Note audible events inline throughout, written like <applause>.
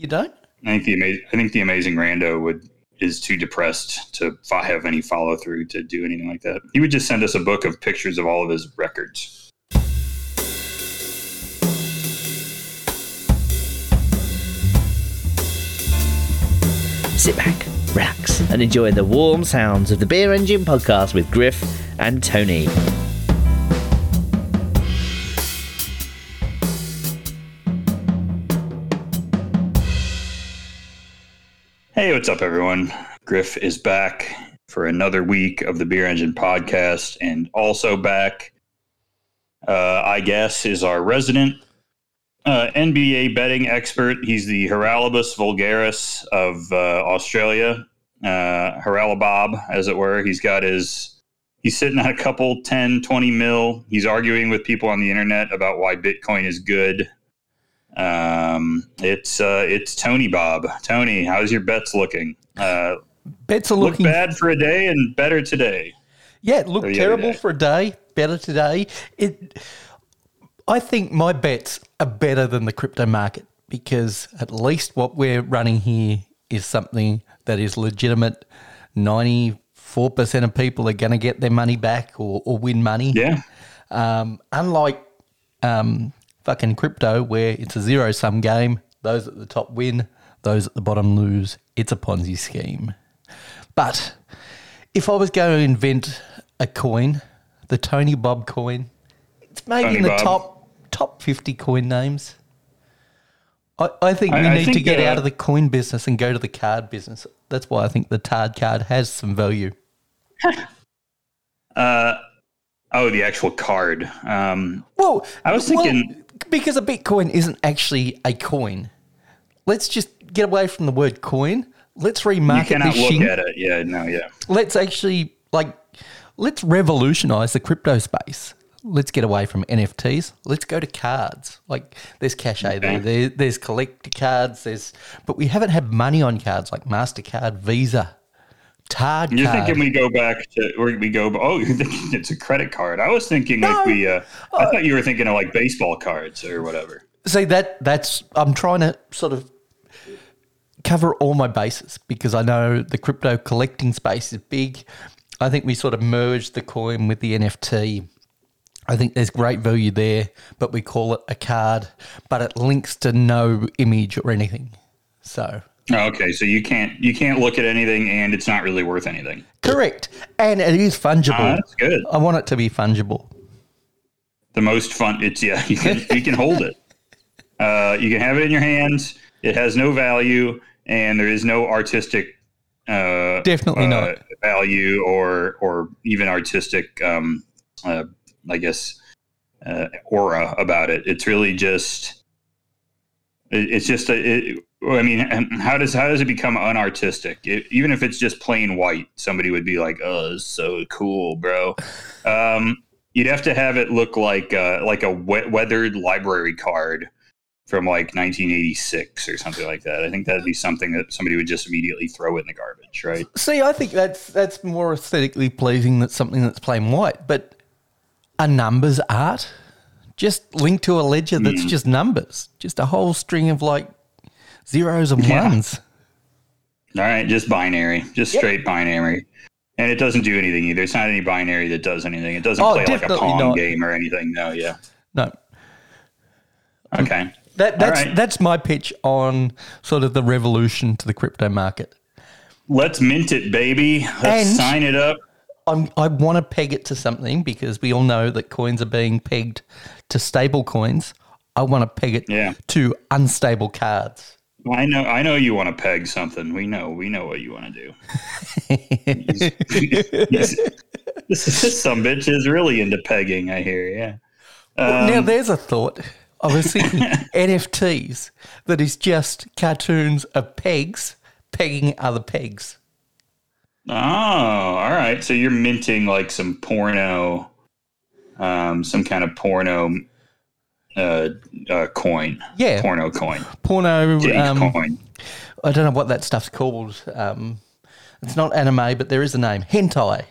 You don't? I think the ama- I think the amazing Rando would is too depressed to fo- have any follow through to do anything like that. He would just send us a book of pictures of all of his records. Sit back, relax, and enjoy the warm sounds of the Beer Engine podcast with Griff and Tony. Hey, what's up, everyone? Griff is back for another week of the Beer Engine podcast, and also back, uh, I guess, is our resident uh, NBA betting expert. He's the Heralibus vulgaris of uh, Australia, uh, Haralabob, as it were. He's got his, he's sitting at a couple 10, 20 mil. He's arguing with people on the internet about why Bitcoin is good. Um, it's uh, it's Tony Bob. Tony, how's your bets looking? Uh, Bets are look looking bad for a day and better today. Yeah, it looked terrible for a day, better today. It I think my bets are better than the crypto market because at least what we're running here is something that is legitimate. 94% of people are going to get their money back or, or win money. Yeah, Um, unlike um, fucking crypto, where it's a zero sum game, those at the top win, those at the bottom lose. It's a Ponzi scheme. But if I was going to invent a coin, the Tony Bob coin, it's maybe Tony in the Bob. top top 50 coin names. I, I think we I- I need to get uh, out of the coin business and go to the card business. That's why I think the Tard card has some value. <laughs> Uh, oh, the actual card. Um, Well, I was well, thinking- because a Bitcoin isn't actually a coin. Let's just get away from the word coin. Let's remarket you cannot this look shit. at it. Yeah, no, yeah. Let's actually like let's revolutionize the crypto space. Let's get away from NFTs. Let's go to cards. Like there's cache there, there, there's collector cards. There's but we haven't had money on cards like Mastercard, Visa, Tard You're card. thinking we go back to where we go? Oh, <laughs> you're thinking it's a credit card. I was thinking like we. Uh, I thought you were thinking of like baseball cards or whatever. See that that's I'm trying to sort of cover all my bases because I know the crypto collecting space is big. I think we sort of merged the coin with the NFT. I think there's great value there, but we call it a card, but it links to no image or anything. So okay, so you can't you can't look at anything, and it's not really worth anything. correct, and it is fungible. Ah, that's good. I want it to be fungible. The most fun. It's yeah. You can you can hold it. <laughs> Uh, you can have it in your hands. It has no value, and there is no artistic uh, Definitely uh, not. value or or even artistic um, uh, I guess uh, aura about it. It's really just it, it's just a, it, I mean how does how does it become unartistic? It, even if it's just plain white, somebody would be like, "Oh, so cool, bro." Um, you'd have to have it look like uh, like a wet, weathered library card from like 1986 or something like that. I think that'd be something that somebody would just immediately throw in the garbage, right? See, I think that's that's more aesthetically pleasing than something that's plain white. But a numbers art, just linked to a ledger that's just numbers, just a whole string of like zeros and Yeah. ones. All right, just binary, just straight binary. And it doesn't do anything either. It's not any binary that does anything. It doesn't Oh, play like a definitely Pong not. game or anything. No, yeah. No, Okay. that that's right. that's my pitch on sort of the revolution to the crypto market. Let's mint it, baby. Let's And- sign it up. I'm, I want to peg it to something because we all know that coins are being pegged to stable coins. I want to peg it Yeah. to unstable cards. I know I know you want to peg something. We know. We know what you want to do. <laughs> this, this some bitch is really into pegging, I hear, yeah. Well, Um, now there's a thought. I was thinking NFTs that is just cartoons of pegs pegging other pegs. Oh, all right. So you're minting like some porno, um, some kind of porno uh, uh, coin. Yeah. Porno coin. Porno. Um, coin. I don't know what that stuff's called. Um, it's not anime, but there is a name. Hentai.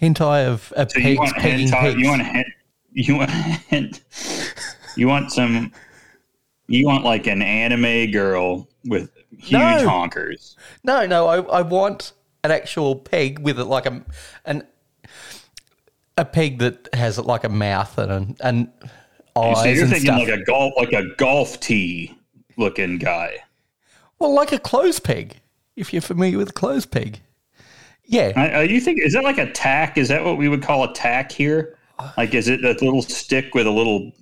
Hentai of, of So pegs you want pegging hentai, pegs. you want hen, you want you want some You want like an anime girl with huge No. honkers. No, no, I, I want an actual peg with it like a an a peg that has like a mouth and an, and eyes So you're and thinking stuff. like a golf like a golf tee looking guy. well, like a clothes peg. If you're familiar with a clothes peg, yeah, Uh, uh, you think is that like a tack? Is that what we would call a tack here? Like, is it that little stick with a little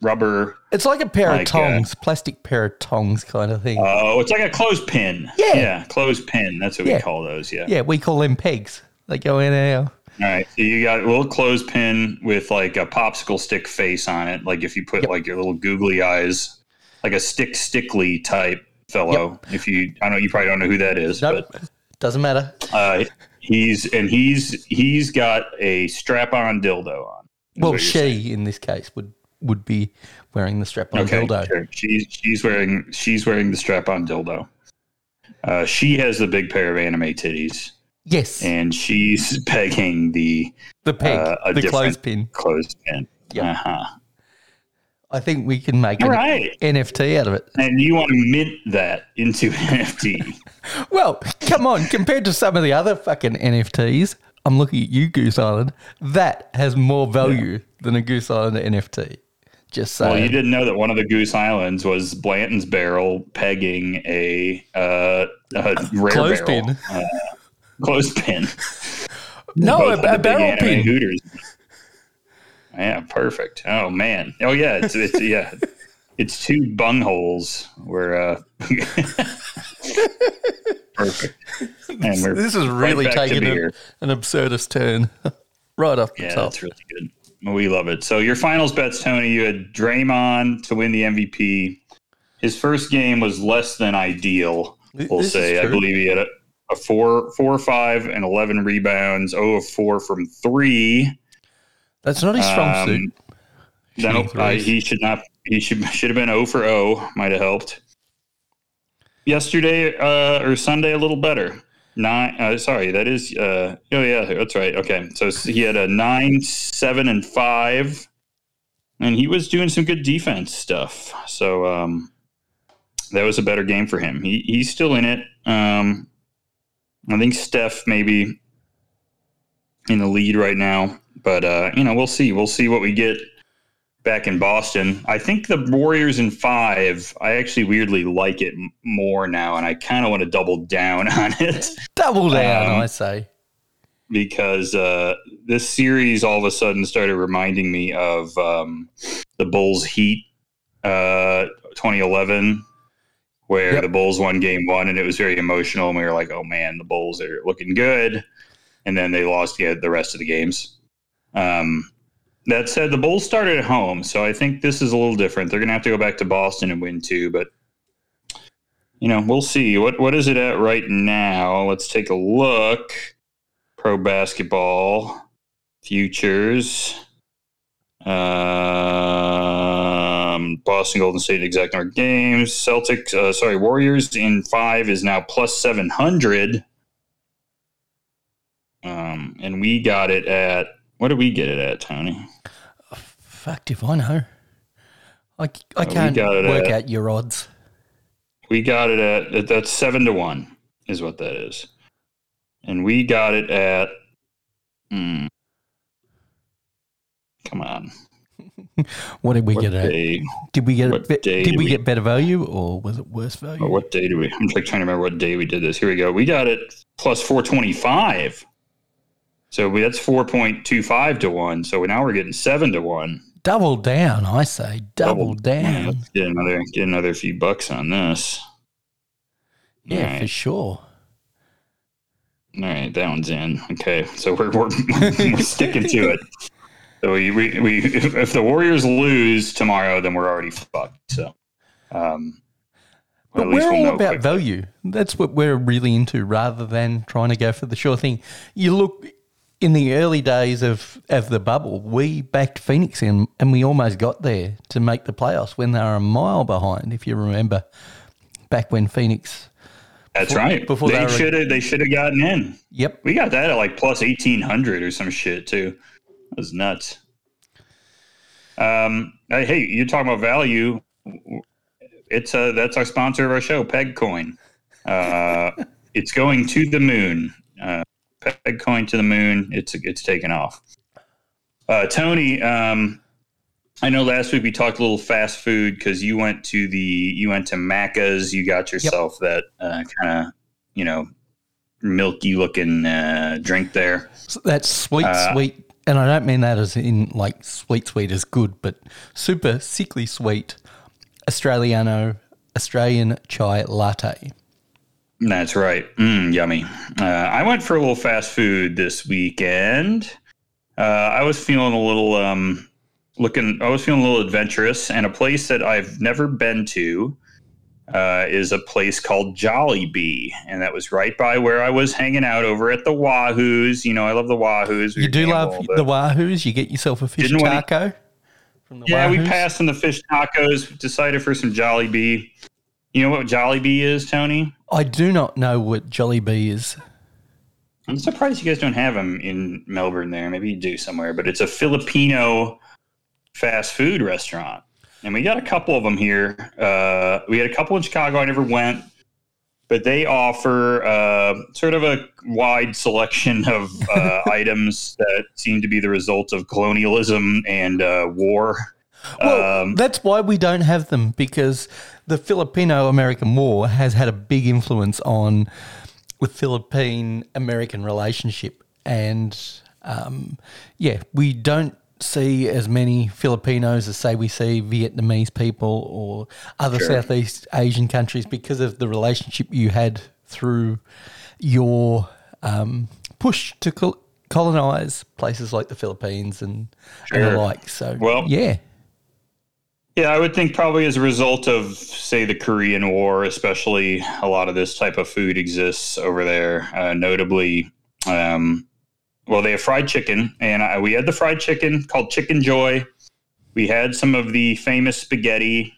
rubber? it's like a pair Like, of tongs, plastic pair of tongs, kind of thing. Oh, it's like a clothespin. Yeah. yeah, clothespin. That's what Yeah. we call those. Yeah. yeah, we call them pegs. They go in there. All right. So you got a little clothespin with like a popsicle stick face on it. Like if you put like your little googly eyes, like a stick stickly type fellow. If you, I don't know, you probably don't know who that is, Nope, doesn't matter. uh, he's and he's he's got a strap-on dildo on. Well, you're saying. she in this case would would be wearing the strap-on Okay, dildo. sure. She's she's wearing she's wearing the strap-on dildo. Uh, she has the big pair of anime titties, Yes, and she's pegging the the peg, uh, a the clothespin. clothespin. Yeah. Uh-huh. I think we can make All an right. NFT out of it. And you want to mint that into <laughs> an NFT. Well, come on, compared to some of the other fucking NFTs, I'm looking at you, Goose Island. That has more value than a Goose Island NFT. Just well, you didn't know that one of the Goose Islands was Blanton's barrel pegging a, uh, a rare Clothespin. barrel. Uh, clothespin. <laughs> no, a, a barrel pin. Hooters. Yeah, perfect. Oh man. Oh yeah. It's, it's yeah. It's two bung holes where uh <laughs> perfect. And we're This is really to taking a, beer. an absurdist turn <laughs> right off the Yeah, top. that's really good. We love it. So your finals bets, Tony, you had Draymond to win the MVP. His first game was less than ideal, we'll this say. I believe he had a, a four, four or five and eleven rebounds, oh of four from three. That's not his strong Um, suit. Then Shooting uh, he should not. He should should have been 0 for 0. Might have helped. Yesterday uh, or Sunday, a little better. Nine. Uh, sorry, that is. Uh, oh yeah, that's right. Okay, so he had a nine, seven, and five, and he was doing some good defense stuff. So um, that was a better game for him. He he's still in it. Um, I think Steph maybe in the lead right now, but uh, you know we'll see. We'll see what we get back in Boston. I think the Warriors in five. I actually weirdly like it more now, and I kind of want to double down <laughs> on it Double down, um, I say. because uh, this series all of a sudden started reminding me of um, the Bulls Heat uh, 2011, where Yep. the Bulls won Game One, and it was very emotional, and we were like, "Oh man, the Bulls are looking good," and then they lost the, the rest of the games. Um, that said, the Bulls started at home, so I think this is a little different. They're going to have to go back to Boston and win two, but you know, we'll see. What what is it at right now? Let's take a look. Pro basketball futures. Um, Boston Golden State exact number games. Celtics, uh, sorry, Warriors in five is now plus seven hundred. Um, and we got it at what did we get it at, Tony? Fuck if I know. I, I Uh, can't work at- out your odds. We got it at that's seven to one is what that is, and we got it at. Hmm, come on, <laughs> What did we what get at? day? Did we get be- did did we we- get better value or was it worse oh, value? Or what day do we? I'm like trying to remember what day we did this. Here we go. We got it plus four twenty five. So we, that's four point two five to one. So now we're getting seven to one. Double down, I say. Double, Yeah, down. get another get another few bucks on this. Yeah, right. for sure. All right, that one's in. Okay, so we're we're, we're <laughs> sticking to it. <laughs> So we, we, we if, if the Warriors lose tomorrow, then we're already fucked. So, um, But we're we'll all about quick. value. That's what we're really into rather than trying to go for the sure thing. You look in the early days of, of the bubble, we backed Phoenix in and we almost got there to make the playoffs when they were a mile behind, if you remember. Back when Phoenix That's before- right. before they they should have they should have gotten in. Yep. We got that at like plus eighteen hundred or some shit too. That was nuts. Um, hey, you're talking about value. it's uh, that's our sponsor of our show, PegCoin. Uh, it's going to the moon. Uh, PegCoin to the moon. It's it's taken off. Uh, Tony, um, I know last week we talked a little fast food because you went to the you went to Macca's. You got yourself that uh, kind of you know milky looking uh, drink there. So that's sweet, Uh, sweet. And I don't mean that as in like sweet, sweet is good, but super sickly sweet Australiano, Australian chai latte. That's right. Mm, yummy. Uh, I went for a little fast food this weekend. Uh, I was feeling a little um, looking. I was feeling a little adventurous, and a place that I've never been to uh, is a place called Jollibee, and that was right by where I was hanging out over at the Wahoos. You know, I love the Wahoos. We You do love the Wahoos. You get yourself a fish taco from the Yeah, we Wahoos. passed on the fish tacos. Decided for some Jollibee. You know what Jollibee is, Tony? I do not know what Jollibee is. I'm surprised you guys don't have them in Melbourne there. Maybe you do somewhere, but it's a Filipino fast food restaurant. And we got a couple of them here. Uh, we had a couple in Chicago. I never went, but they offer uh, sort of a wide selection <laughs> of uh, <laughs> items that seem to be the result of colonialism and uh, war. Well, Um, that's why we don't have them because the Filipino American War has had a big influence on the Philippine American relationship. And um, yeah, we don't see as many Filipinos as, say, we see Vietnamese people or other Sure. Southeast Asian countries because of the relationship you had through your um, push to col- colonize places like the Philippines and, and the like. So, Well, yeah. Yeah, I would think probably as a result of, say, the Korean War, especially a lot of this type of food exists over there. Uh, notably, um, well, they have fried chicken, and I, we had the fried chicken called Chicken Joy. We had some of the famous spaghetti,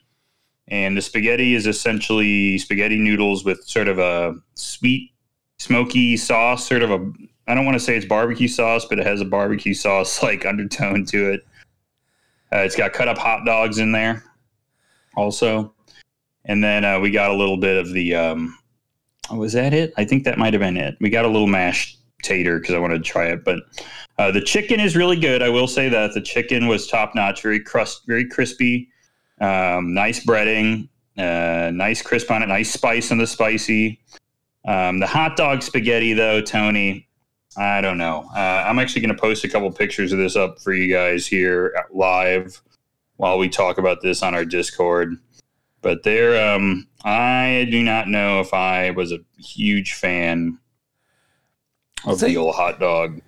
and the spaghetti is essentially spaghetti noodles with sort of a sweet, smoky sauce, sort of a. I don't want to say it's barbecue sauce, but it has a barbecue sauce <laughs> like undertone to it. Uh, it's got cut up hot dogs in there, also, and then uh, we got a little bit of the. Um, was that it? I think that might have been it. We got a little mashed tater because I wanted to try it, but uh, the chicken is really good. I will say that the chicken was top notch, very crust, very crispy, um, nice breading, uh, nice crisp on it, nice spice on the spicy. Um, the hot dog spaghetti, though, Tony, I don't know. Uh, I'm actually going to post a couple pictures of this up for you guys here live while we talk about this on our Discord. But there, um, I do not know if I was a huge fan of See- the old hot dog,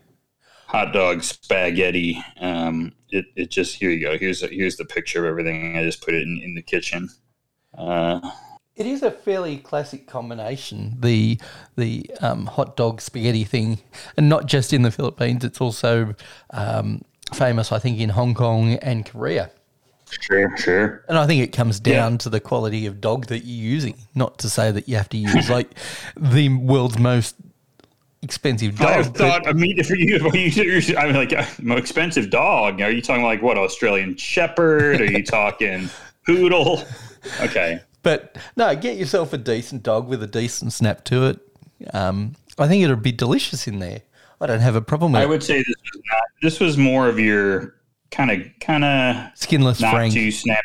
hot dog spaghetti. Um, it, it just here you go. Here's a, here's the picture of everything. I just put it in, in the kitchen. Uh, It is a fairly classic combination, the the um, hot dog spaghetti thing, and not just in the Philippines. It's also um, famous, I think, in Hong Kong and Korea. sure, sure. And I think it comes Yeah. down to the quality of dog that you're using. Not to say that you have to use like the world's most expensive dog. I thought, I mean, for you, you, I mean, like, uh, <laughs> more expensive dog. Are you talking like what, Australian Shepherd? Are you <laughs> talking poodle? Okay. But no, get yourself a decent dog with a decent snap to it. Um, I think it'll be delicious in there. I don't have a problem with I it. would say this was not, this was more of your kind of, kind of Skinless not Frank. too snap.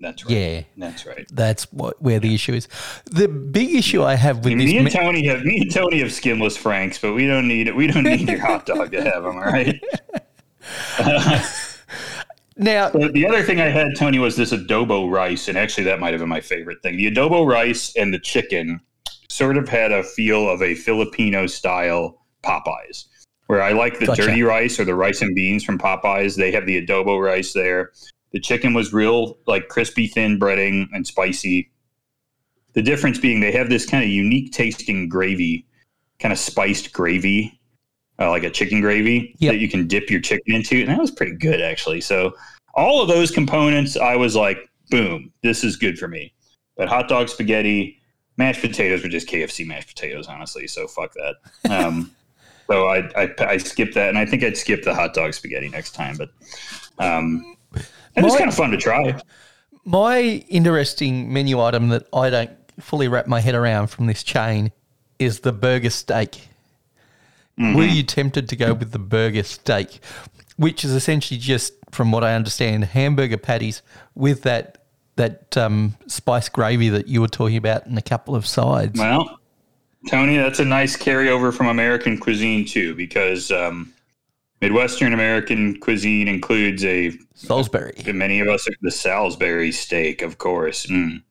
That's right. Yeah. That's right. That's what where the issue is. The big issue I have with this. Me and Tony have me and Tony have skinless Franks, but we don't need it. We don't need your hot dog to have them. All right. <laughs> now, But the other thing I had, Tony, was this adobo rice, and actually that might have been my favorite thing. The adobo rice and the chicken sort of had a feel of a Filipino style Popeyes, where I like the Gotcha. dirty rice or the rice and beans from Popeyes. They have the adobo rice there. The chicken was real, like crispy, thin breading and spicy. The difference being they have this kind of unique tasting gravy, kind of spiced gravy, uh, like a chicken gravy Yep. that you can dip your chicken into, and that was pretty good actually. So all of those components, I was like, boom, this is good for me. But hot dog, spaghetti, mashed potatoes were just KFC mashed potatoes, honestly. So fuck that. <laughs> Um, so I, I I skipped that, and I think I'd skip the hot dog spaghetti next time. But um, it was kind of fun to try. My interesting menu item that I don't fully wrap my head around from this chain is the burger steak. Were you tempted to go with the burger steak, which is essentially just, from what I understand, hamburger patties with that that um, spice gravy that you were talking about and a couple of sides? Well, Tony, that's a nice carryover from American cuisine too, because um, Midwestern American cuisine includes a Salisbury. many of us the Salisbury steak, of course. Mm.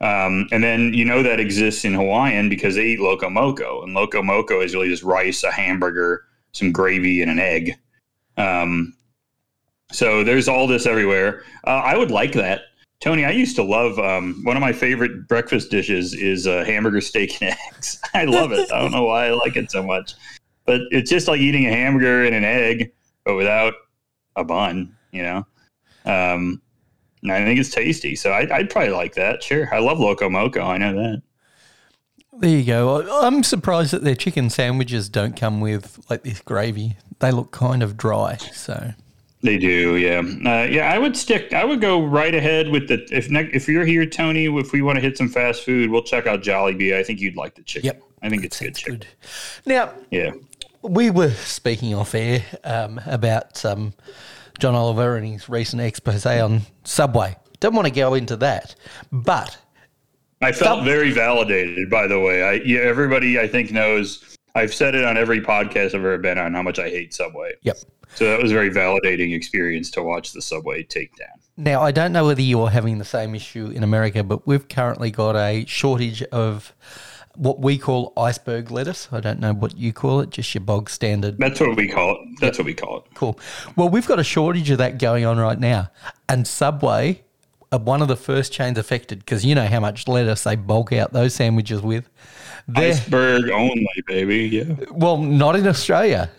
Um, and then you know that exists in Hawaiian because they eat loco moco, and loco moco is really just rice, a hamburger, some gravy, and an egg. Um, so there's all this everywhere. Uh, I would like that. Tony, I used to love um, one of my favorite breakfast dishes is uh, hamburger steak and <laughs> eggs. I love it. I don't know why I like it so much, but it's just like eating a hamburger and an egg, but without a bun. You know, um, and I think it's tasty. So I, I'd probably like that. Sure, I love loco moco. I know that. There you go. I'm surprised that their chicken sandwiches don't come with like this gravy. They look kind of dry. So They do, yeah, uh, yeah. I would stick. I would go right ahead with the if ne- if you're here, Tony. If we want to hit some fast food, we'll check out Jollibee. I think you'd like the chicken. Yep. I think it's good good. Now Yeah, we were speaking off air um, about um, John Oliver and his recent expose on Subway. Don't want to go into that, but I felt Some- very validated. By the way, I yeah, everybody I think knows. I've said it on every podcast I've ever been on how much I hate Subway. yep. So that was a very validating experience to watch the Subway takedown. Now, I don't know whether you're having the same issue in America, but we've currently got a shortage of what we call iceberg lettuce. I don't know what you call it, just your bog standard. That's what we call it. That's what we call it. Cool. Well, we've got a shortage of that going on right now. And Subway are one of the first chains affected because you know how much lettuce they bulk out those sandwiches with. They're, Iceberg only, baby. Yeah. well, not in Australia.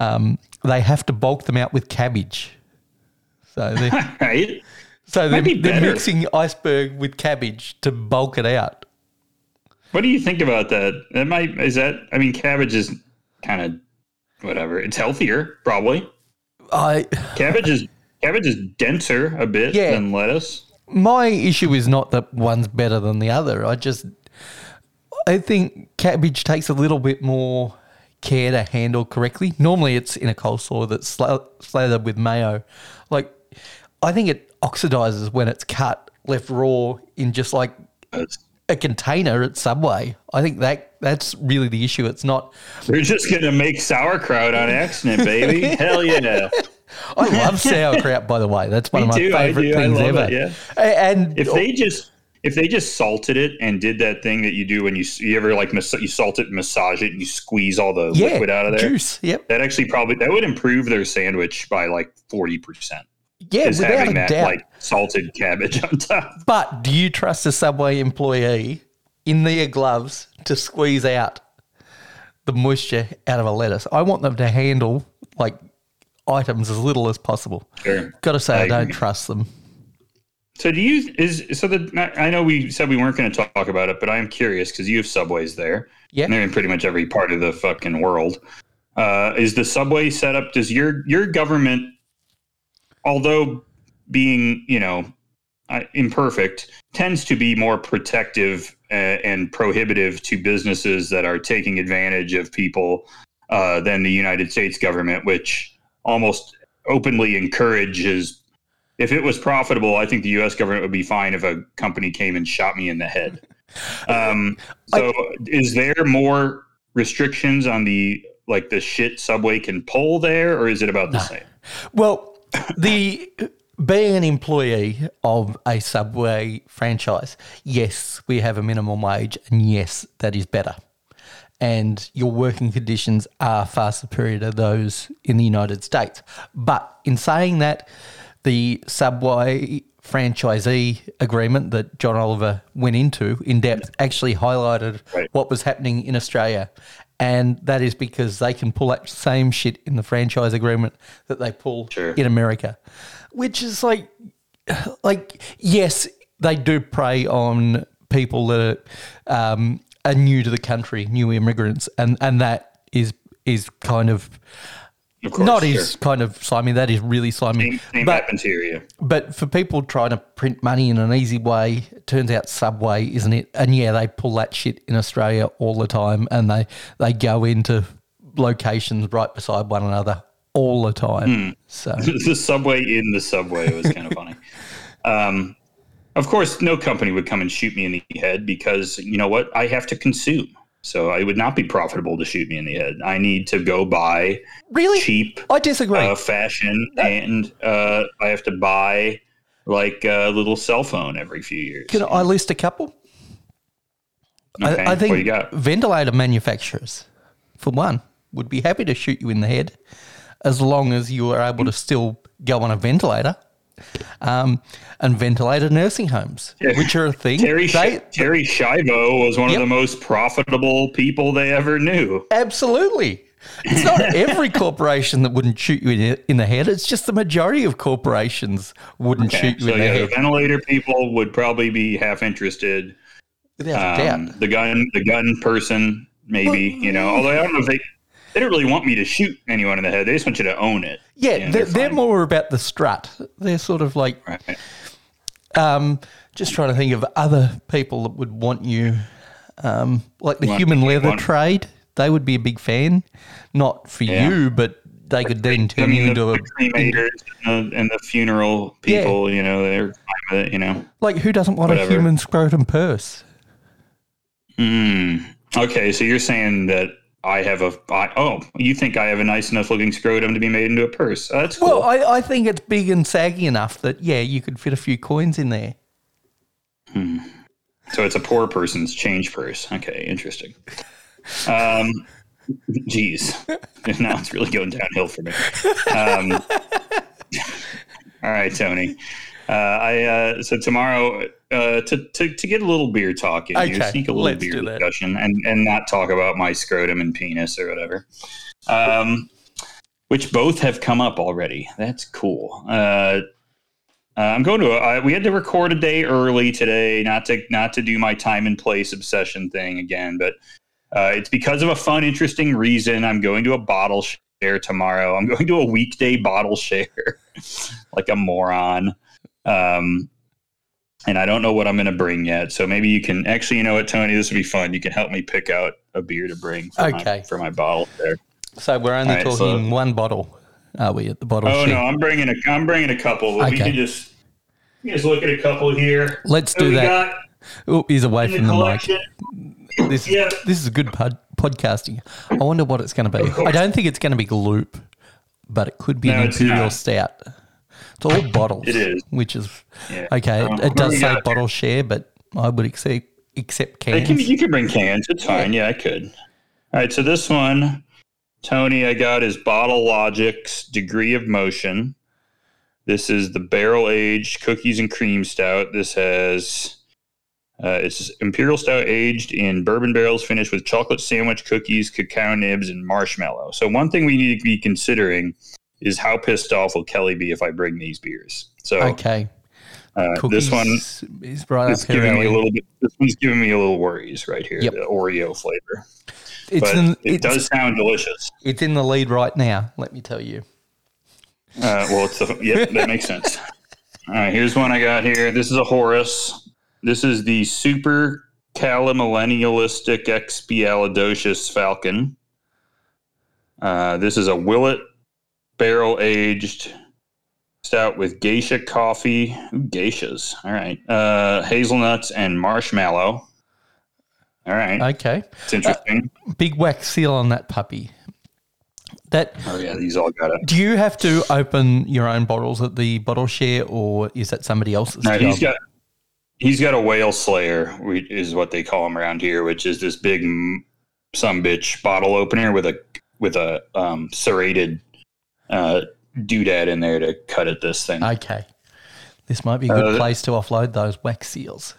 Um, they have to bulk them out with cabbage. So they're, <laughs> Right. so they're, be they're mixing iceberg with cabbage to bulk it out. What do you think about that? That might is that I mean cabbage is kind of whatever. It's healthier, probably. I Cabbage is cabbage is denser a bit Yeah. than lettuce. my issue is not that one's better than the other. I just I think cabbage takes a little bit more care to handle correctly. Normally, it's in a coleslaw that's sla- slathered with mayo. Like I think it oxidizes when it's cut, left raw in just like a container at Subway. I think that that's really the issue. It's not. They're just gonna make sauerkraut on accident, baby. <laughs> Hell yeah! I love sauerkraut, by the way. That's <laughs> one Me of my too, favorite things ever. it, yeah. And If they just if they just salted it and did that thing that you do when you you ever like mas- you salt it, and massage it, and you squeeze all the yeah, liquid out of there. juice. Yep. That actually probably that would improve their sandwich by like forty percent. Yeah, Is without having a that doubt. like salted cabbage <laughs> on top. But do you trust a Subway employee in their gloves to squeeze out the moisture out of a lettuce? I want them to handle like items as little as possible. Sure. Got to say, I, I don't trust them. So do you is so the I know we said we weren't going to talk about it, but I am curious because you have subways there. Yeah. They're in pretty much every part of the fucking world. Uh, is the subway set up? Does your your government, although being you know uh, imperfect, tends to be more protective uh, and prohibitive to businesses that are taking advantage of people uh, than the United States government, which almost openly encourages. If it was profitable, I think the U.S. government would be fine if a company came and shot me in the head. <laughs> Um, so, is there more restrictions on the like the shit Subway can pull there, or is it about the same? Well, the being an employee of a Subway franchise, yes, we have a minimum wage, and yes, that is better. And your working conditions are far superior to those in the United States. But in saying that, the Subway franchisee agreement that John Oliver went into in depth actually highlighted Right. what was happening in Australia. And that is because they can pull that same shit in the franchise agreement that they pull Sure. in America, which is like, <sighs> like yes, they do prey on people that are, um, are new to the country, new immigrants, and and that is is kind of Of course, Not sure. his kind of slimy. That is really slimy. Same, same but happens here, yeah. but for people trying to print money in an easy way, it turns out Subway isn't it? And yeah, they pull that shit in Australia all the time, and they they go into locations right beside one another all the time. So <laughs> the subway in the subway was kind of funny. <laughs> Um, of course, no company would come and shoot me in the head because you know what? I have to consume. So it would not be profitable to shoot me in the head. I need to go buy really, cheap I disagree. uh, fashion, and uh, I have to buy like a little cell phone every few years. Can I list a couple? Okay, I, I think ventilator manufacturers, for one, would be happy to shoot you in the head as long as you are able to still go on a ventilator. Um, and ventilator nursing homes, which are a thing. Terry They- Terri Schiavo was one Yep. of the most profitable people they ever knew. Absolutely. It's not <laughs> every corporation that wouldn't shoot you in the, head. It's just the majority of corporations wouldn't Okay, shoot you so in the yeah, the head. ventilator people would probably be half interested. Without Um, doubt. the gun, the gun person, maybe you know. Although I don't know if they they don't really want me to shoot anyone in the head. They just want you to own it. Yeah, Yeah, they're, they're they're more about the strut. They're sort of like, Right. um, just trying to think of other people that would want you, um, like the Want- human leather want- trade. They would be a big fan. Not for Yeah. you, but they could then I turn you into a. the cremators and the, and the funeral people, you know, they're fine with it. You know. Like, who doesn't want Whatever. a human scrotum purse? Hmm. Okay, so you're saying that I have a I, oh, you think I have a nice enough looking scrotum to be made into a purse? Oh, that's cool. Well, I, I think it's big and saggy enough that, yeah, you could fit a few coins in there. So it's a poor person's change purse. Okay, interesting. Um, geez, <laughs> now it's really going downhill for me. Um, <laughs> all right, Tony. Uh, I uh, so tomorrow uh, to, to to get a little beer talk in here, sneak a little beer discussion, and and not talk about my scrotum and penis or whatever. Um, which both have come up already. That's cool. Uh, uh, I'm going to. Uh, we had to record a day early today, not to not to do my time and place obsession thing again, but uh, it's because of a fun, interesting reason. I'm going to a bottle share tomorrow. I'm going to a weekday bottle share, <laughs> like a moron. Um, and I don't know what I'm going to bring yet. So maybe you can actually, you know what, Tony, this would be fun. You can help me pick out a beer to bring. For My, Okay. for my bottle there. So we're only All right, talking so- one bottle, are we, at the bottle Oh share? no, I'm bringing a. I'm bringing a couple. We Okay. can just. We can just look at a couple here. Let's do that. Oh, he's away from the the mic. This, Yeah. this is good pod, podcasting. I wonder what it's going to be. I don't think it's going to be Gloop, but it could be No, an Imperial. Stout. It's all bottles. It is. Which is, Yeah. okay, Um, it, it does say bottle share, but I would accept, accept cans. can, you can bring cans. It's fine. Yeah, I could. All right. So this one, Tony, I got is Bottle Logic's Degree of Motion. This is the barrel aged cookies and cream stout. This has uh, it's imperial stout aged in bourbon barrels, finished with chocolate sandwich cookies, cacao nibs, and marshmallow. So one thing we need to be considering is how pissed off will Kelly be if I bring these beers. So okay. uh, Cookies this one is right it's up her giving me a little bit. This one's giving me a little worries right here. Yep. The Oreo flavor, It's but in, it it's, does sound delicious. it's in the lead right now, let me tell you. Uh, well, it's the, yeah, that makes sense. <laughs> All right, here's one I got here. This is a Horus. This is the Super Calamillennialistic Expialidocious Falcon. Uh, this is a Willet barrel aged stout with geisha coffee, Ooh, geishas. All right, uh, hazelnuts and marshmallow. All right, Okay. it's interesting. Big wax seal on that puppy. That oh yeah, these all got it. Do you have to open your own bottles at the bottle share, or is that somebody else's No, job? he's got he's got a whale slayer, which is what they call him around here, which is this big some bitch bottle opener with a with a um, serrated uh, doodad in there to cut at this thing. okay. This might be a good Uh, place to offload those wax seals.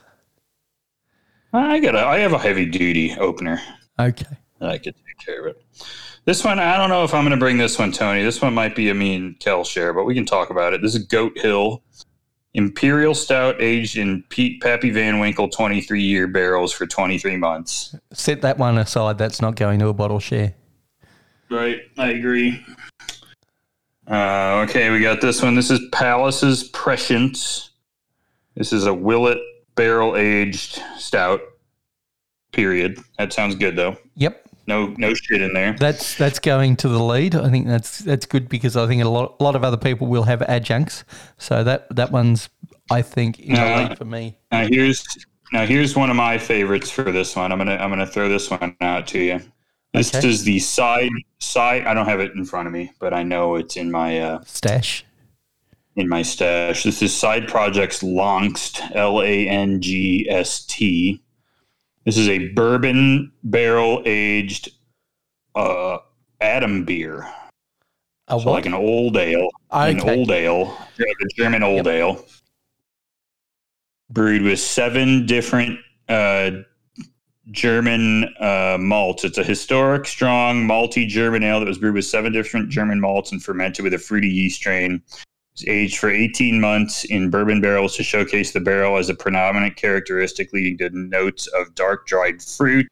I got a I have a heavy duty opener Okay. I could take care of it. This one, I don't know if I'm going to bring this one, Tony. This one might be a mean Kel share, but we can talk about it. This is Goat Hill Imperial Stout aged in Pete Pappy Van Winkle 23 year barrels for 23 months. Set that one aside. That's not going to a bottle share. Right, I agree. Uh, okay, we got this one. This is Palace's Prescience. This is a Willet barrel aged stout. Period. That sounds good though. Yep. No, no shit in there. That's that's going to the lead. I think that's that's good because I think a lot a lot of other people will have adjuncts. So that that one's I think in the Uh, lead for me. Now here's now here's one of my favorites for this one. I'm gonna I'm gonna throw this one out to you. This Okay. is the side side. I don't have it in front of me, but I know it's in my uh, Stash. in my stash. This is Side Projects Langst, L A N G S T. This is a bourbon barrel aged uh, Adambier. A So what? like an old ale. An old ale. Yeah, the German old ale. Brewed with seven different uh, German uh, malts. It's a historic, strong, malty German ale that was brewed with seven different German malts and fermented with a fruity yeast strain. It's aged for 18 months in bourbon barrels to showcase the barrel as a predominant characteristic, leading to notes of dark dried fruit,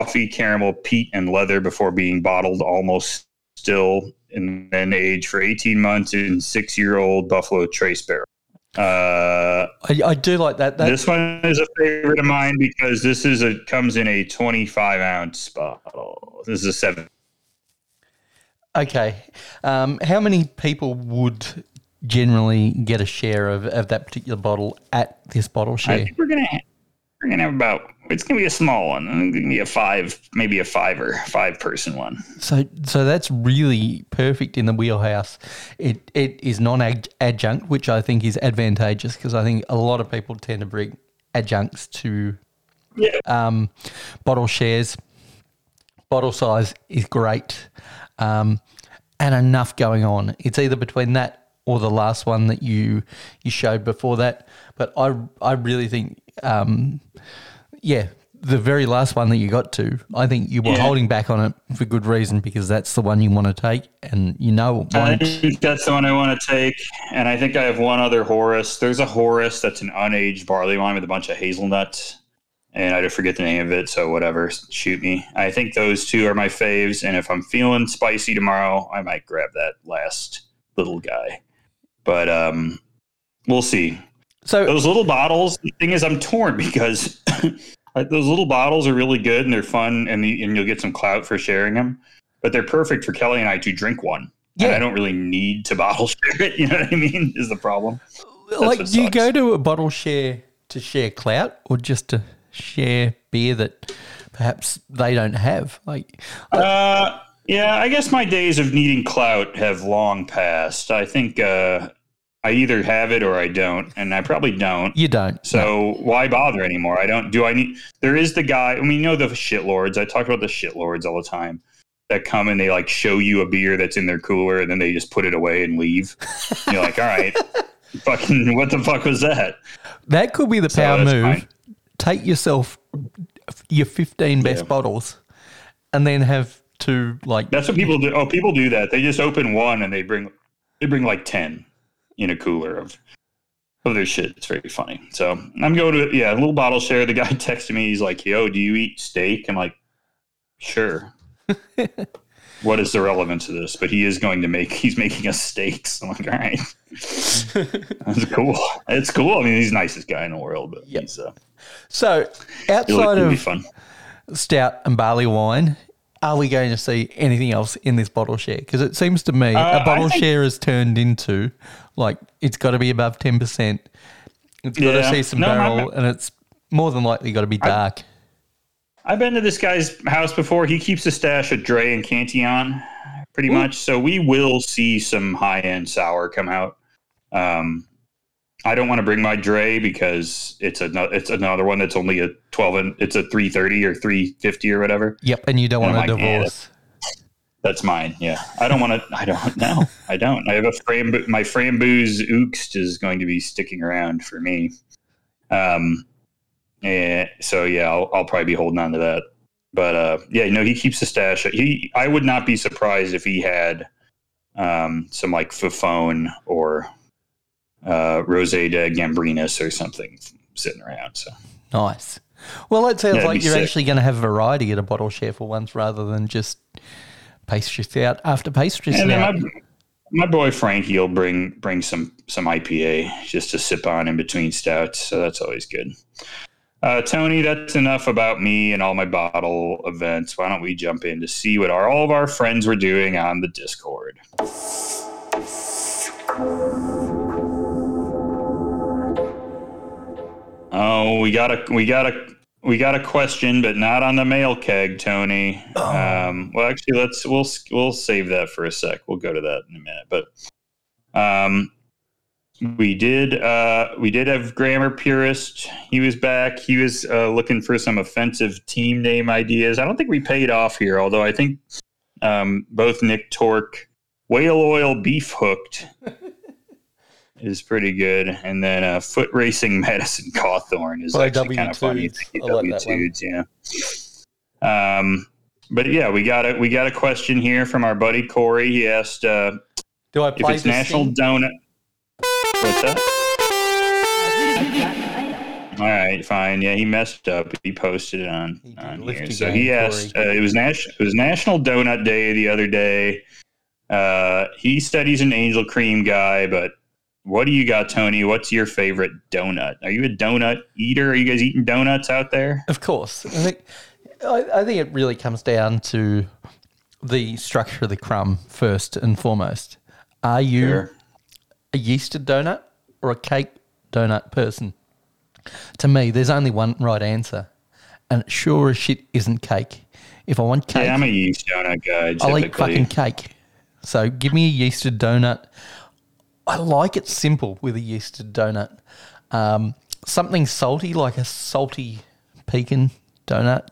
coffee, caramel, peat, and leather before being bottled almost still and then aged for 18 months in six year old Buffalo Trace barrel. Uh, I, I do like that. that this one is a favorite of mine because this is a comes in a 25 ounce bottle. This is a seven. okay. Um, how many people would generally get a share of, of that particular bottle at this bottle I share? think we're gonna we're gonna have about. It's gonna be a small one. It's gonna be a five, maybe a five or five person one. So, so that's really perfect in the wheelhouse. It it is non adjunct, which I think is advantageous because I think a lot of people tend to bring adjuncts to Yeah. um, bottle shares. Bottle size is great, um, and enough going on. It's either between that or the last one that you you showed before that. But I I really think, um, yeah, the very last one that you got to, I think you were Yeah. holding back on it for good reason because that's the one you want to take, and you know I think that's the one I want to take, and I think I have one other Horus. There's a Horus that's an unaged barley wine with a bunch of hazelnuts, and I just forget the name of it. So whatever, shoot me. I think those two are my faves, and if I'm feeling spicy tomorrow, I might grab that last little guy. But um, we'll see. So Those little bottles. The thing is, I'm torn because <coughs> those little bottles are really good and they're fun, and the, and you'll get some clout for sharing them. But they're perfect for Kelly and I to drink one. And Yeah. I don't really need to <laughs> bottle share it. You know what I mean? Is the problem? like, do you go to a bottle share to share clout or just to share beer that perhaps they don't have? Like, Uh, yeah, I guess my days of needing clout have long passed. I think uh, I either have it or I don't, and I probably don't. you don't. So why bother anymore? I don't. Do I need? There is the guy. I mean, you know the shitlords. I talk about the shitlords all the time. That come and they like show you a beer that's in their cooler, and then they just put it away and leave. You're like, all right, <laughs> fucking, what the fuck was that? That could be the power that's move. fine. Take yourself your 15 best Yeah. bottles and then have to, like, That's what people do. Oh, people do that. They just open one and they bring they bring like ten in a cooler of of their shit. It's very funny. So I'm going to yeah, a little bottle share. The guy <laughs> texted me. He's like, "Yo, do you eat steak?" I'm like, "Sure." <laughs> what is the relevance of this? But he is going to make. <laughs> He's making us steaks. I'm like, all right, that's cool. It's cool. I mean, he's the nicest guy in the world. But Yep. he's uh, so outside of fun. stout and barley wine, are we going to see anything else in this bottle share? Because it seems to me Uh, a bottle think- share has turned into like it's got to be above 10%. It's got to see some No, barrel and it's more than likely got to be dark. I've been to this guy's house before. He keeps a stash of Dre and Cantillon, pretty much. So we will see some high end sour come out. Um, I don't want to bring my Dre because it's a it's another one that's only a twelve and it's a three thirty or three fifty or whatever. yep. And you don't And want a I'm like, yeah, divorce. That's mine. Yeah, I don't want to. I don't <laughs> know. I don't. I have a frame. My framboos oogst is going to be sticking around for me. Um, and so yeah, I'll, I'll probably be holding on to that. But uh, yeah, know, he keeps the stash. He, I would not be surprised if he had um, some like Fou' Foune or uh, Rose de Gambrinus or something sitting around. So Nice. Well, it sounds like you're sick. actually going to have a variety at a bottle share for once rather than just pastry stout after pastry And then stout. my, my boy Frankie will bring bring some some IPA just to sip on in between stouts, so that's always good. Uh, Tony, that's enough about me and all my bottle events. Why don't we jump in to see what our, all of our friends were doing on the Discord? Oh, we got a we got a we got a question, but not on the mail keg, Tony. Oh. Um, well, actually, let's we'll we'll save that for a sec. We'll go to that in a minute. But um, we did uh, we did have grammar purist. He was back. He was uh, looking for some offensive team name ideas. I don't think we paid off here, although I think um, both Nick Torque, whale oil beef hooked. <laughs> is pretty good, and then uh, foot racing <laughs> Madison Cawthorn is By actually kind of funny. W twos, yeah. Um, but yeah, we got a we got a question here from our buddy Corey. He asked, uh, "Do I play if it's National scene? Donut?" What's that? All right, fine. Yeah, he messed up. He posted it on, on here. So he asked. Uh, it was national. It was National Donut Day the other day. Uh, he said he's an Angel Cream guy, but what do you got, Tony? What's your favorite donut? Are you a donut eater? Are you guys eating donuts out there? Of course. I think I, I think it really comes down to the structure of the crumb first and foremost. Are you sure. a yeasted donut or a cake donut person? To me, there's only one right answer, and it sure as shit isn't cake. If I want cake, yeah, I'm a yeast donut guy. Typically. I'll eat fucking cake. So give me a yeasted donut. I like it simple with a yeasted donut. Um, something salty, like a salty pecan donut,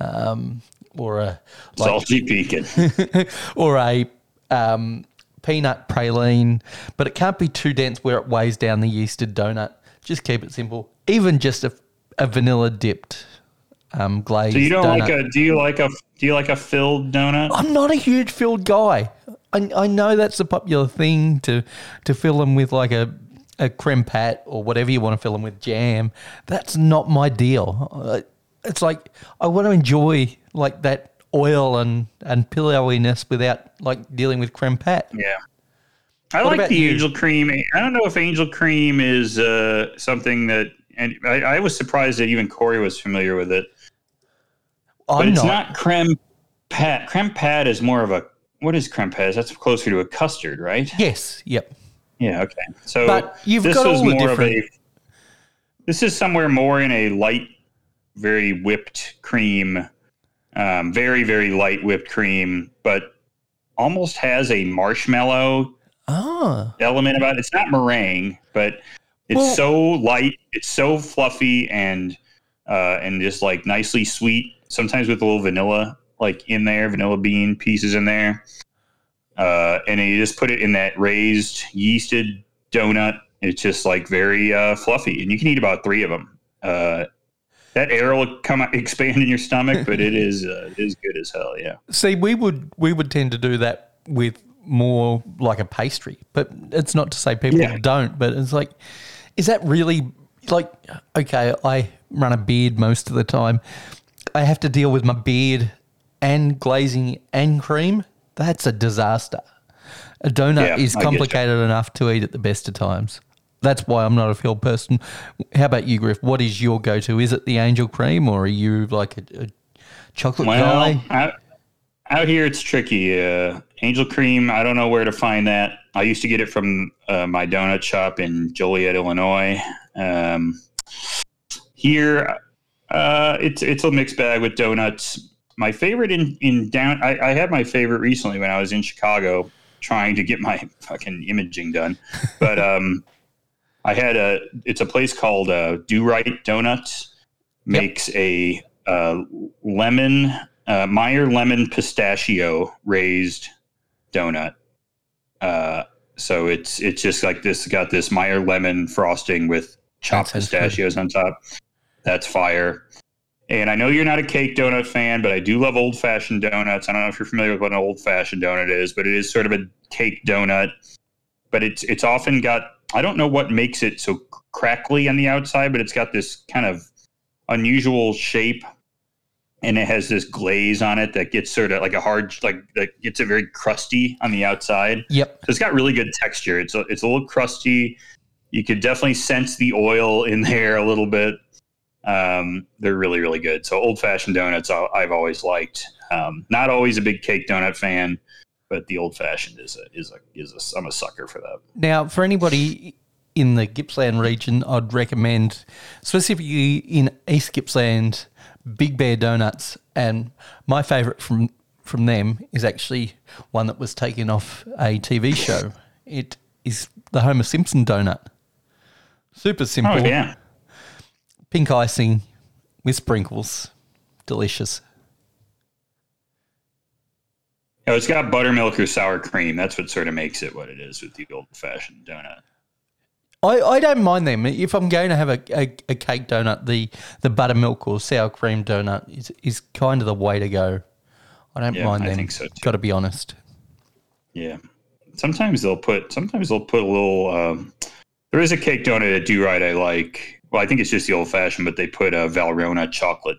um, or a like, salty pecan, <laughs> or a um, peanut praline. But it can't be too dense where it weighs down the yeasted donut. Just keep it simple. Even just a, a vanilla dipped um, glazed. So you don't donut. like a? Do you like a? Do you like a filled donut? I'm not a huge filled guy. I, I know that's a popular thing to to fill them with like a a creme pat or whatever you want to fill them with jam. That's not my deal. It's like I want to enjoy like that oil and and pillowiness without like dealing with creme pat. Yeah. I what like the you? angel cream. I don't know if angel cream is uh, something that, and I, I, was surprised that even Corey was familiar with it. I'm but it's not. not creme pat. Creme pat is more of a what is crempes? That's closer to a custard, right? Yes. Yep. Yeah. Okay. So, but you've this got all the different. A, this is somewhere more in a light, very whipped cream, um, very very light whipped cream, but almost has a marshmallow oh. element about it. It's not meringue, but it's well, so light, it's so fluffy and uh, and just like nicely sweet. Sometimes with a little vanilla like in there, vanilla bean pieces in there. Uh, and you just put it in that raised yeasted donut. It's just like very uh, fluffy, and you can eat about three of them. Uh, that air will come out, <laughs> expand in your stomach, but it is uh, it is good as hell. Yeah. See, we would we would tend to do that with more like a pastry, but it's not to say people yeah. don't. But it's like, is that really like okay? I run a beard most of the time. I have to deal with my beard and glazing and cream, that's a disaster. A donut yeah, is complicated enough to eat at the best of times. That's why I'm not a filled person. How about you, Griff? What is your go to? Is it the angel cream or are you like a, a chocolate well, guy? Out, out here, it's tricky. Uh, angel cream, I don't know where to find that. I used to get it from uh, my donut shop in Joliet, Illinois. Um, here, uh, it's it's a mixed bag with donuts my favorite in in down. I, I, had my favorite recently when I was in Chicago trying to get my <laughs> fucking imaging done, but um, I had a. It's a place called uh, Do-Rite Donuts. Makes yep. a uh, lemon uh, Meyer lemon pistachio raised donut. Uh, so it's it's just like this. Got this Meyer lemon frosting with chopped pistachios on top. That's fire. And I know you're not a cake donut fan, but I do love old fashioned donuts. I don't know if you're familiar with what an old fashioned donut is, but it is sort of a cake donut. But it's it's often got I don't know what makes it so crackly on the outside, but it's got this kind of unusual shape. and it has this glaze on it that gets sort of like a hard, like that gets it very crusty on the outside. Yep. So it's got really good texture. It's a, it's a little crusty. You could definitely sense the oil in <laughs> there a little bit. Um, they're really really good. So old fashioned donuts I've always liked. Um, not always a big cake donut fan, but the old fashioned is a is a is a I'm a sucker for that. Now, for anybody in the Gippsland region, I'd recommend, specifically in East Gippsland, Big Bear Donuts. And my favourite from from them is actually one that was taken off a TV show. It is the Homer Simpson donut. Super simple, Oh yeah. Pink icing with sprinkles, delicious. Oh, it's got buttermilk or sour cream. That's what sort of makes it what it is with the old fashioned donut. I, I don't mind them. If I'm going to have a, a, a cake donut, the, the buttermilk or sour cream donut is, is kind of the way to go. I don't Yeah, mind I them. think so, too. Got to be honest. Yeah. Sometimes they'll put sometimes they'll put a little um, there is a cake donut at Do-Rite I like. Well, I think it's just the old fashioned, but they put a Valrhona chocolate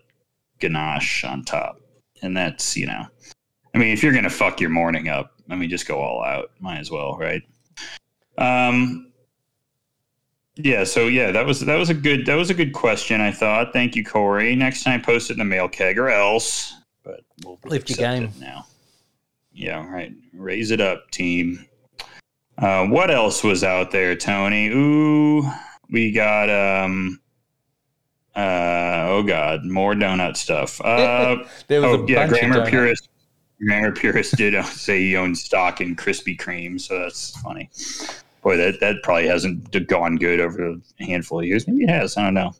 ganache on top. And that's, you know, I mean, if you're gonna fuck your morning up, I mean just go all out. Might as well, right? Um yeah, so yeah, that was that was a good that was a good question, I thought. Thank you, Corey. Next time post it in the mail keg or else. But we'll Lift your game. now. Yeah, right. Raise it up, team. Uh, what else was out there, Tony? Ooh, we got um uh oh god, more donut stuff. Uh There was oh a yeah, bunch grammar purist grammar purist did uh, say he owns stock in Krispy Kreme, so that's funny. Boy, that that probably hasn't gone good over a handful of years. Maybe it has. I don't know.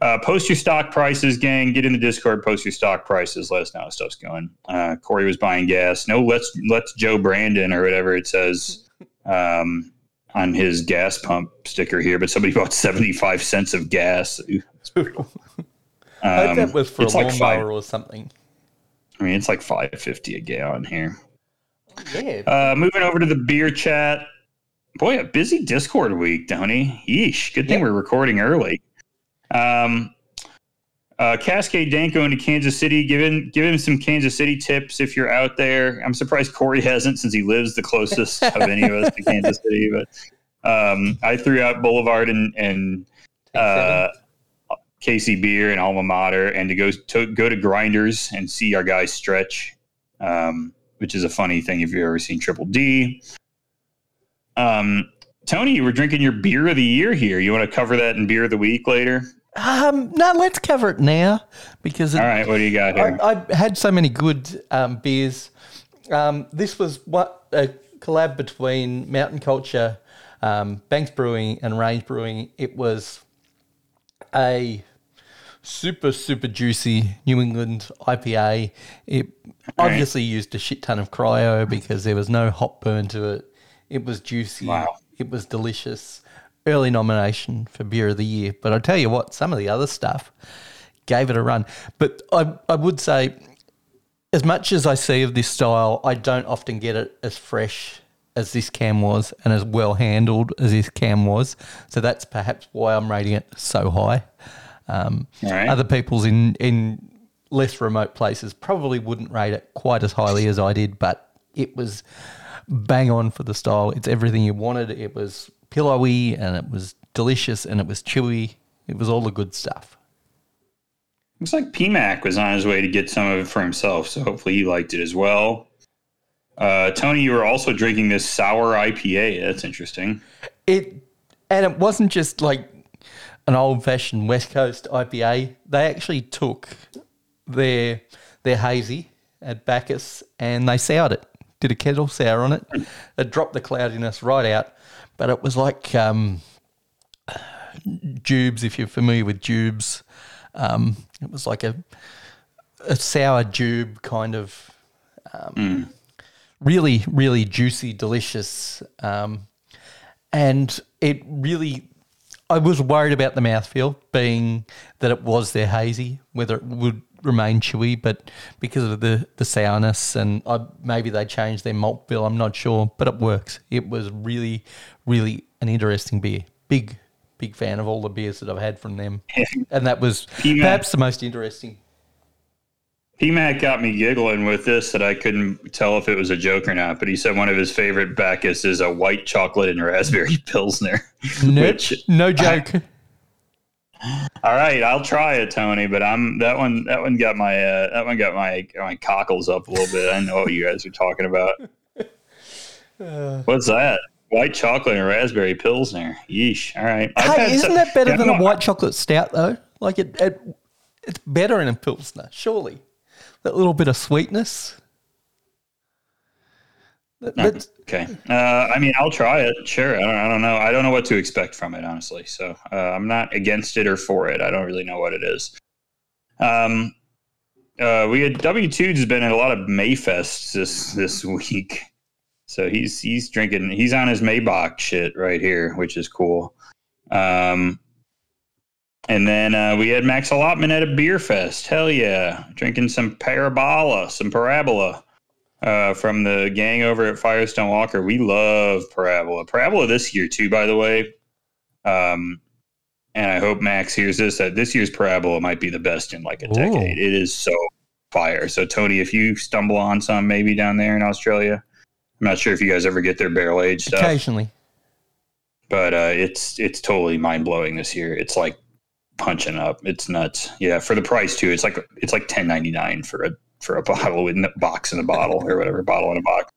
Uh, post your stock prices, gang. Get in the Discord. Post your stock prices. Let us know how stuff's going. Uh, Corey was buying gas. No, let's let's Joe Brandon or whatever it says um, on his gas pump sticker here. But somebody <laughs> bought seventy five cents of gas. Ooh, brutal. I Um, that was for a like five, or something. I mean, it's like five fifty a gallon here. Yeah. Uh, moving over to the beer chat. Boy, a busy Discord week, Tony. Yeesh. Good thing we're recording early. Um, uh, Cascade Danko into Kansas City. Give him, give him some Kansas City tips if you're out there. I'm surprised Corey <laughs> hasn't since he lives the closest of any of us to <laughs> Kansas City. But um, I threw out Boulevard and, and uh, KC Bier and Alma Mater, and to go to go to Grinders and see our guys stretch, um, which is a funny thing if you've ever seen Triple D. Um, Tony, you were drinking your beer of the year here. You want to cover that in beer of the week later? Um, no, let's cover it now because it, All right, what do you got here? I, I had so many good um, beers. Um, this was what a collab between Mountain Culture, um, Banks Brewing, and Range Brewing. It was a super super juicy New England IPA. It obviously used a shit ton of cryo because there was no hop burn to it. It was juicy. Wow. It was delicious. Early nomination for beer of the year. But I tell you what, some of the other stuff gave it a run. But I I would say as much as I see of this style, I don't often get it as fresh as this cam was and as well handled as this cam was. So that's perhaps why I'm rating it so high. Um, right. Other people's in, in less remote places probably wouldn't rate it quite as highly as I did, but it was bang on for the style. It's everything you wanted. It was pillowy and it was delicious and it was chewy. It was all the good stuff. Looks like PMAC was on his way to get some of it for himself, so hopefully he liked it as well. Uh, Tony, you were also drinking this sour IPA. That's interesting. It and it wasn't just like an old fashioned West Coast IPA. They actually took their their hazy at Bacchus and they soured it. Did a kettle sour on it. It dropped the cloudiness right out, but it was like um, Jubes. If you're familiar with Jubes, um, it was like a a sour Jube kind of um, really really juicy, delicious. Um, and it really I was worried about the mouthfeel being that it was their hazy, whether it would remain chewy, but because of the, the sourness and I, maybe they changed their malt bill, I'm not sure, but it works. It was really, really an interesting beer. Big, big fan of all the beers that I've had from them. <laughs> And that was Yeah. perhaps the most interesting. PMAC got me giggling with this that I couldn't tell if it was a joke or not, but he said one of his favorite Bacchus is a white chocolate and raspberry <laughs> pilsner. Nope, no joke. <laughs> All right, I'll try it, Tony. But I'm that one. That one got my uh, that one got my my cockles up a little bit. I know what you guys are talking about. What's that? White chocolate and raspberry pilsner. Yeesh. All right. Hey, isn't that better than a white chocolate stout though? Like it, it, it's better in a pilsner, surely. That little bit of sweetness. That- No. Okay. Uh, I mean, I'll try it. Sure. I don't, I don't know. I don't know what to expect from it, honestly. So uh, I'm not against it or for it. I don't really know what it is. Um, uh, we had W Tudes has been in a lot of Mayfests this this <laughs> week, so he's he's drinking. He's on his Maibock shit right here, which is cool. Um, and then uh, we had Max Allotment at a beer fest. Hell yeah, drinking some Parabola, some Parabola uh, from the gang over at Firestone Walker. We love Parabola. Parabola this year too, by the way. Um, and I hope Max hears this that this year's Parabola might be the best in like a Ooh. decade. It is so fire. So Tony, if you stumble on some maybe down there in Australia, I'm not sure if you guys ever get their barrel aged stuff, occasionally. but uh, it's it's totally mind blowing this year. It's like punching up. It's nuts. Yeah, for the price too. It's like it's like 10.99 for a for a <laughs> bottle with a box in a bottle or whatever bottle in a box.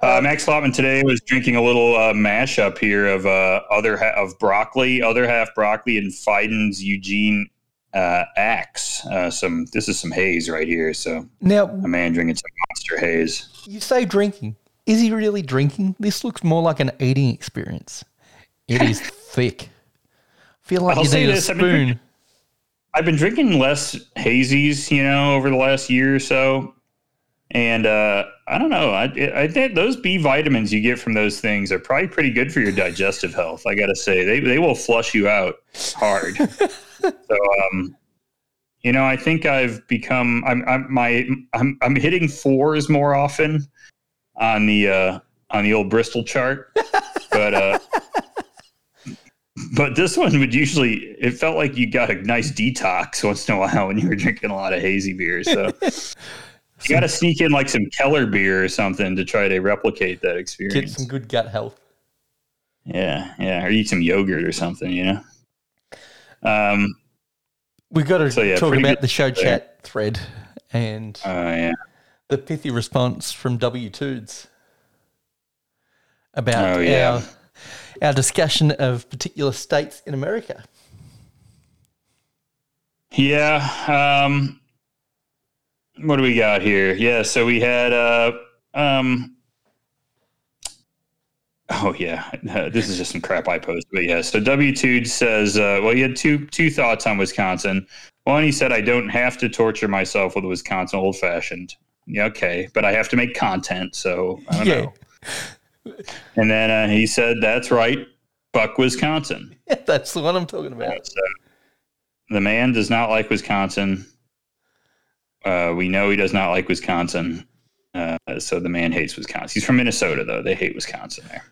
Uh, Max Lotman today was drinking a little uh, mashup here of uh, other ha- of broccoli, other half broccoli, and Fiden's Eugene uh, Axe. Uh, some this is some haze right here. So Now, a man drinking some monster haze. You say drinking. Is he really drinking? This looks more like an eating experience. It is <laughs> thick. feel like I'll you need a this, I've been drinking- spoon. I've been drinking less hazies, you know, over the last year or so, and uh, I don't know. I, I think those B vitamins you get from those things are probably pretty good for your digestive health. I got to say, they they will flush you out hard. <laughs> so, um, you know, I think I've become I'm I'm my I'm I'm hitting fours more often on the uh, on the old Bristol chart, <laughs> but. Uh, but this one would usually, it felt like you got a nice detox once in a while when you were drinking a lot of hazy beer. So <laughs> you got to sneak in like some Keller beer or something to try to replicate that experience. Get some good gut health. Yeah, yeah. Or eat some yogurt or something, you know? Um, We've got to So, yeah, talk about the show chat thread and uh, yeah. the pithy response from W Tudes about Oh, yeah. our our discussion of particular states in America. Yeah. Um, what do we got here? Yeah. So we had, uh, um, oh yeah, <laughs> uh, this is just some crap I posted, but yeah. So W two says, uh, well, he had two two thoughts on Wisconsin. One, he said, I don't have to torture myself with Wisconsin old fashioned. Yeah, okay, but I have to make content, so I don't Yeah. know. And then uh, he said, "That's right, fuck Wisconsin." <laughs> That's the one I'm talking about. So the man does not like Wisconsin. Uh, we know he does not like Wisconsin. Uh, so the man hates Wisconsin. He's from Minnesota, though. They hate Wisconsin there.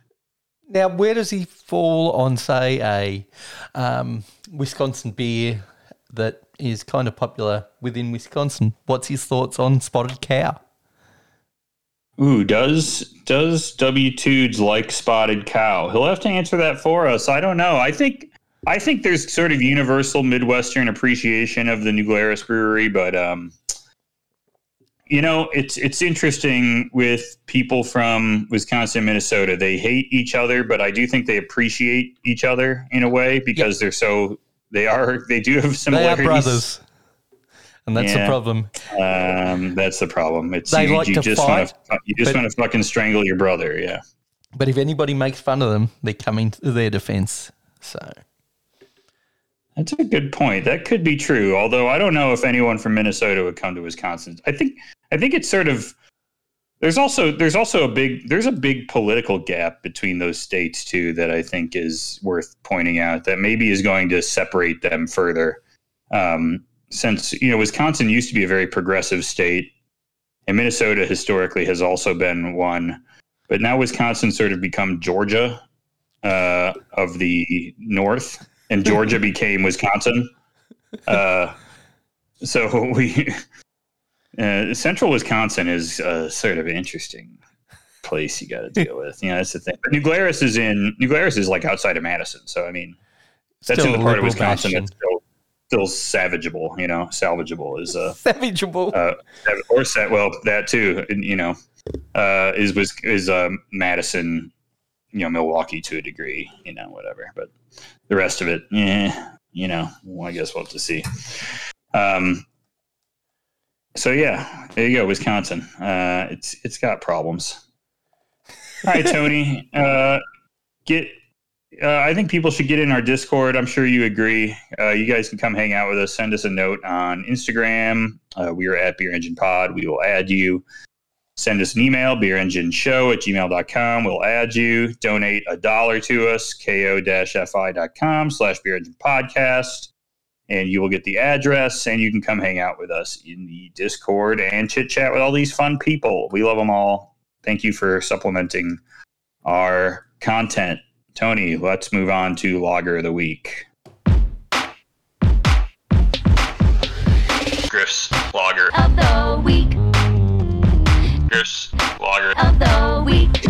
Now, where does he fall on, say, a um, Wisconsin beer that is kind of popular within Wisconsin? What's his thoughts on Spotted Cow? Ooh, does does W Tudes like Spotted Cow? He'll have to answer that for us. I don't know. I think I think there's sort of universal Midwestern appreciation of the New Glarus Brewery, but um, you know, it's it's interesting with people from Wisconsin, and Minnesota. They hate each other, but I do think they appreciate each other in a way because they're so they are they do have similarities. <laughs> They are brothers. And that's the problem. Um, that's the problem. It's They you, like you to just fight, want to you just want to fucking strangle your brother. Yeah. But if anybody makes fun of them, they're coming to their defense. So, That's a good point. That could be true. Although I don't know if anyone from Minnesota would come to Wisconsin. I think I think it's sort of there's also there's also a big there's a big political gap between those states too that I think is worth pointing out that maybe is going to separate them further. Um, since you know Wisconsin used to be a very progressive state, and Minnesota historically has also been one, but now Wisconsin sort of become Georgia uh, of the North, and Georgia <laughs> became Wisconsin. Uh, so <laughs> we Uh, Central Wisconsin is uh, sort of interesting place you got to deal with. You know, that's the thing. But New Glarus is in New Glarus is like outside of Madison, so I mean, that's Still in the part of Wisconsin bastion. that's still still savageable. You know, salvageable is uh, <laughs> Savageable. uh or set well that too. You know, uh, is was is um, Madison, you know, Milwaukee to a degree. You know, whatever. But the rest of it, yeah, you know, well, I guess we'll have to see. Um, so yeah, there you go, Wisconsin. Uh, it's it's got problems. All right, <laughs> Tony. Uh, get. Uh, I think people should get in our Discord. I'm sure you agree. Uh, you guys can come hang out with us. Send us a note on Instagram. Uh, we are at Beer Engine Pod. We will add you. Send us an email, beerengineshow at gmail.com. We'll add you. Donate a dollar to us, ko-fi.com slash beer engine podcast and you will get the address and you can come hang out with us in the discord and chit chat with all these fun people. We love them all. Thank you for supplementing our content. Tony let's move on to lager of the week. Griff's lager. Of the week, griff's lager. Of the week,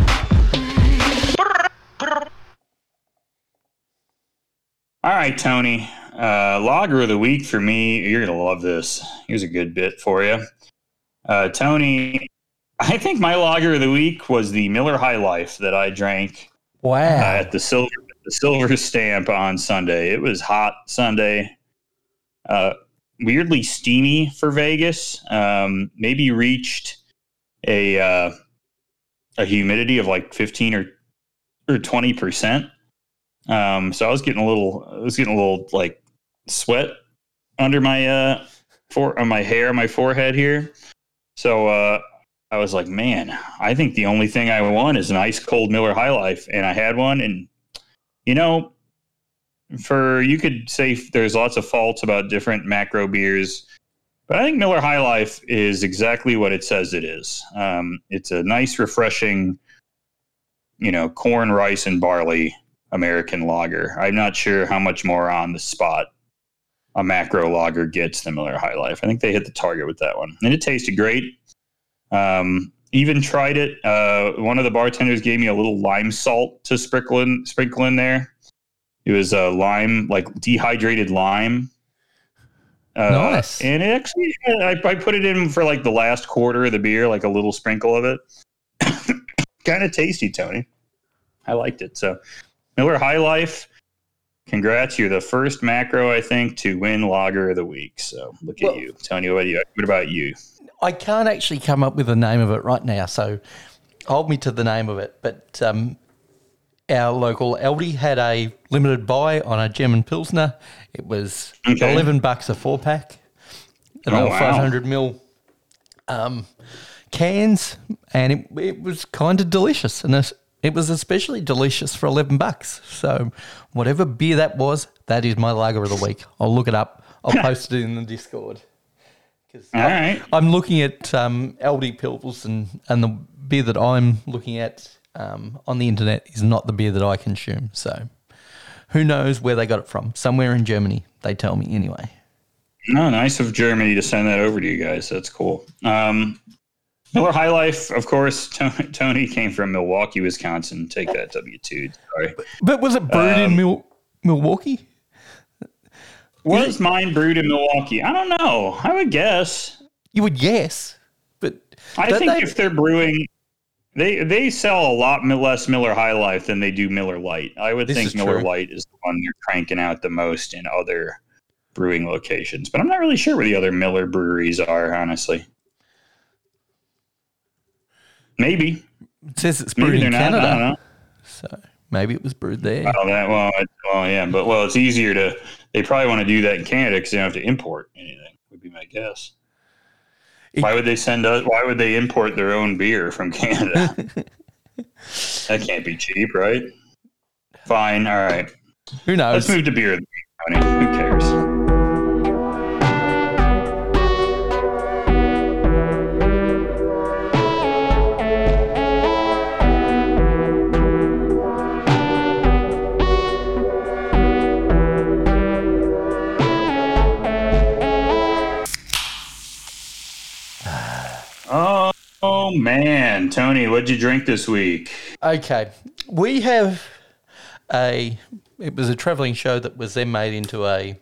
all right tony uh, lager of the week for me you're gonna love this here's a good bit for you uh, tony i think my lager of the week was the miller high life that i drank uh, wow. at the silver the silver <laughs> stamp on Sunday. It was hot Sunday. Uh, weirdly steamy for Vegas. Um, maybe reached a uh, a humidity of like fifteen or or twenty percent. Um, so I was getting a little I was getting a little like sweat under my uh for on my hair, my forehead here. So uh I was like, man, I think the only thing I want is an ice cold Miller High Life, and I had one, and you know, for you could say there's lots of faults about different macro beers, but I think Miller High Life is exactly what it says it is. Um, it's a nice, refreshing, you know, corn, rice, and barley American lager. I'm not sure how much more on the spot a macro lager gets similar High Life. I think they hit the target with that one, and it tasted great. Um, even tried it. Uh, one of the bartenders gave me a little lime salt to sprinkle in, sprinkle in there. It was uh, lime, like dehydrated lime. Uh, Nice. And it actually, I, I put it in for like the last quarter of the beer, like a little sprinkle of it. <coughs> kind of tasty, Tony. I liked it. So, Miller High Life, congrats. You're the first macro, I think, to win Lager of the Week. So, look Well- at you. Tony, what, you, what about you? I can't actually come up with the name of it right now, so hold me to the name of it. But um, our local Aldi had a limited buy on a German Pilsner. It was Okay. 11 bucks a four pack. And Oh, wow. 500 mil um, cans, and it, it was kind of delicious. And it's- it was especially delicious for 11 bucks. So, whatever beer that was, that is my lager of the week. I'll look it up, I'll <laughs> post it in the Discord. All right. I'm looking at um, Aldi Pils, and, and the beer that I'm looking at um, on the internet is not the beer that I consume. So who knows where they got it from? Somewhere in Germany, they tell me anyway. No, nice of Germany to send that over to you guys. That's cool. Um, Miller High Life, of course. Tony, Tony came from Milwaukee, Wisconsin. Take that W two. Sorry. But was it brewed in Um, Mil- Milwaukee? Was mine brewed in Milwaukee? I don't know. I would guess. You would guess, but I think they- if they're brewing, they they sell a lot less Miller High Life than they do Miller Lite. I would think Miller true. Light is the one they're cranking out the most in other brewing locations. But I'm not really sure where the other Miller breweries are. Honestly, maybe it says it's brewed maybe in they're not. I don't Canada, know. so maybe it was brewed there. Oh, that well, it- well, yeah, but well, it's easier to. They probably want to do that in Canada because they don't have to import anything. Would be my guess. It- why would they send us? Why would they import their own beer from <laughs> Canada? that can't be cheap, right? Fine, all right. Who knows? Let's move to beer. Who cares? Man, Tony, what'd you drink this week? Okay, we have a. It was a travelling show that was then made into a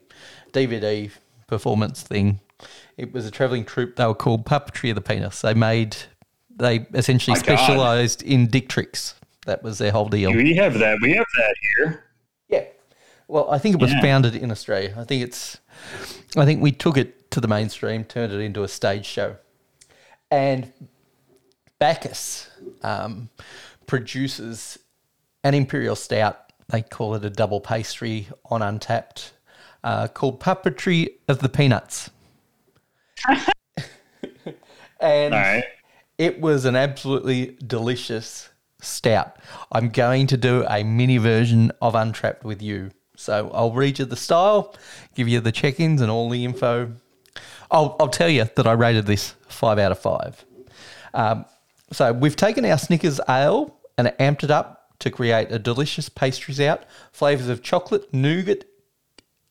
DVD performance thing. It was a travelling troupe. They were called Puppetry of the Penis. They made. They essentially My God. specialised in dick tricks. That was their whole deal. We have that. We have that here. Yeah. Well, I think it was Yeah. founded in Australia. I think it's. I think we took it to the mainstream, turned it into a stage show, and Bacchus um, produces an imperial stout. They call it a double pastry on Untappd, uh, called Puppetry of the Peanuts. <laughs> and right. it was an absolutely delicious stout. I'm going to do a mini version of Untrapped with you. So I'll read you the style, give you the check ins and all the info. I'll, I'll tell you that I rated this five out of five. Um, so we've taken our Snickers ale and amped it up to create a delicious pastries out. Flavors of chocolate, nougat,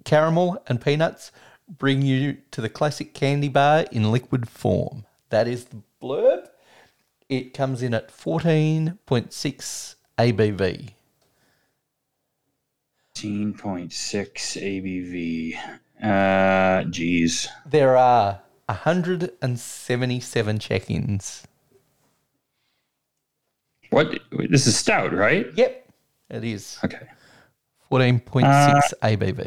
caramel, and peanuts bring you to the classic candy bar in liquid form. That is the blurb. It comes in at 14.6 ABV. 18.6 ABV. Uh, geez. There are 177 check ins. What? This is stout, right? Yep, it is. Okay. 14.6 Uh, ABV.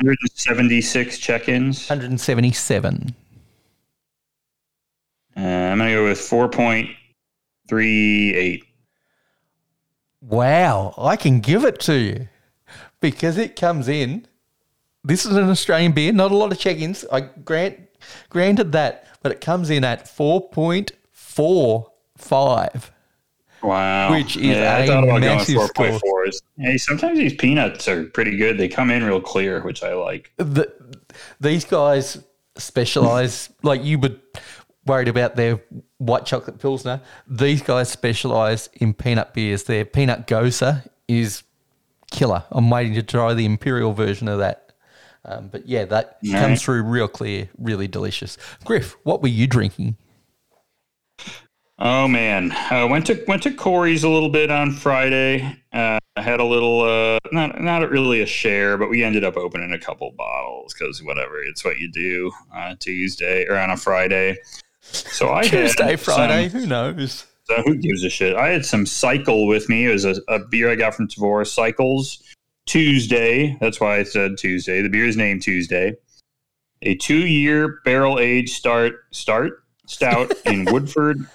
176 check-ins. 177. Uh, I'm gonna go with 4.38. Wow, I can give it to you because it comes in. This is an Australian beer, not a lot of check ins. I grant granted that, but it comes in at 4.45. Wow. Which is yeah, I a thought about massive going score. 4.4s. Hey, sometimes these peanuts are pretty good. They come in real clear, which I like. the, these guys specialize like you would worried about their white chocolate pilsner these guys specialize in peanut beers their peanut gose is killer i'm waiting to try the imperial version of that um, but yeah that Right. comes through real clear really delicious griff what were you drinking Oh man, uh, went to went to Corey's a little bit on Friday. Uh, had a little, uh, not not really a share, but we ended up opening a couple bottles because whatever, it's what you do on a Tuesday or on a Friday. So I tuesday friday some- who knows so who gives a shit? I had some Cycle with me. It was a, a beer I got from Tavor Cycles Tuesday. That's why I said Tuesday. The beer is named Tuesday. A two-year barrel-aged start start stout in <laughs> Woodford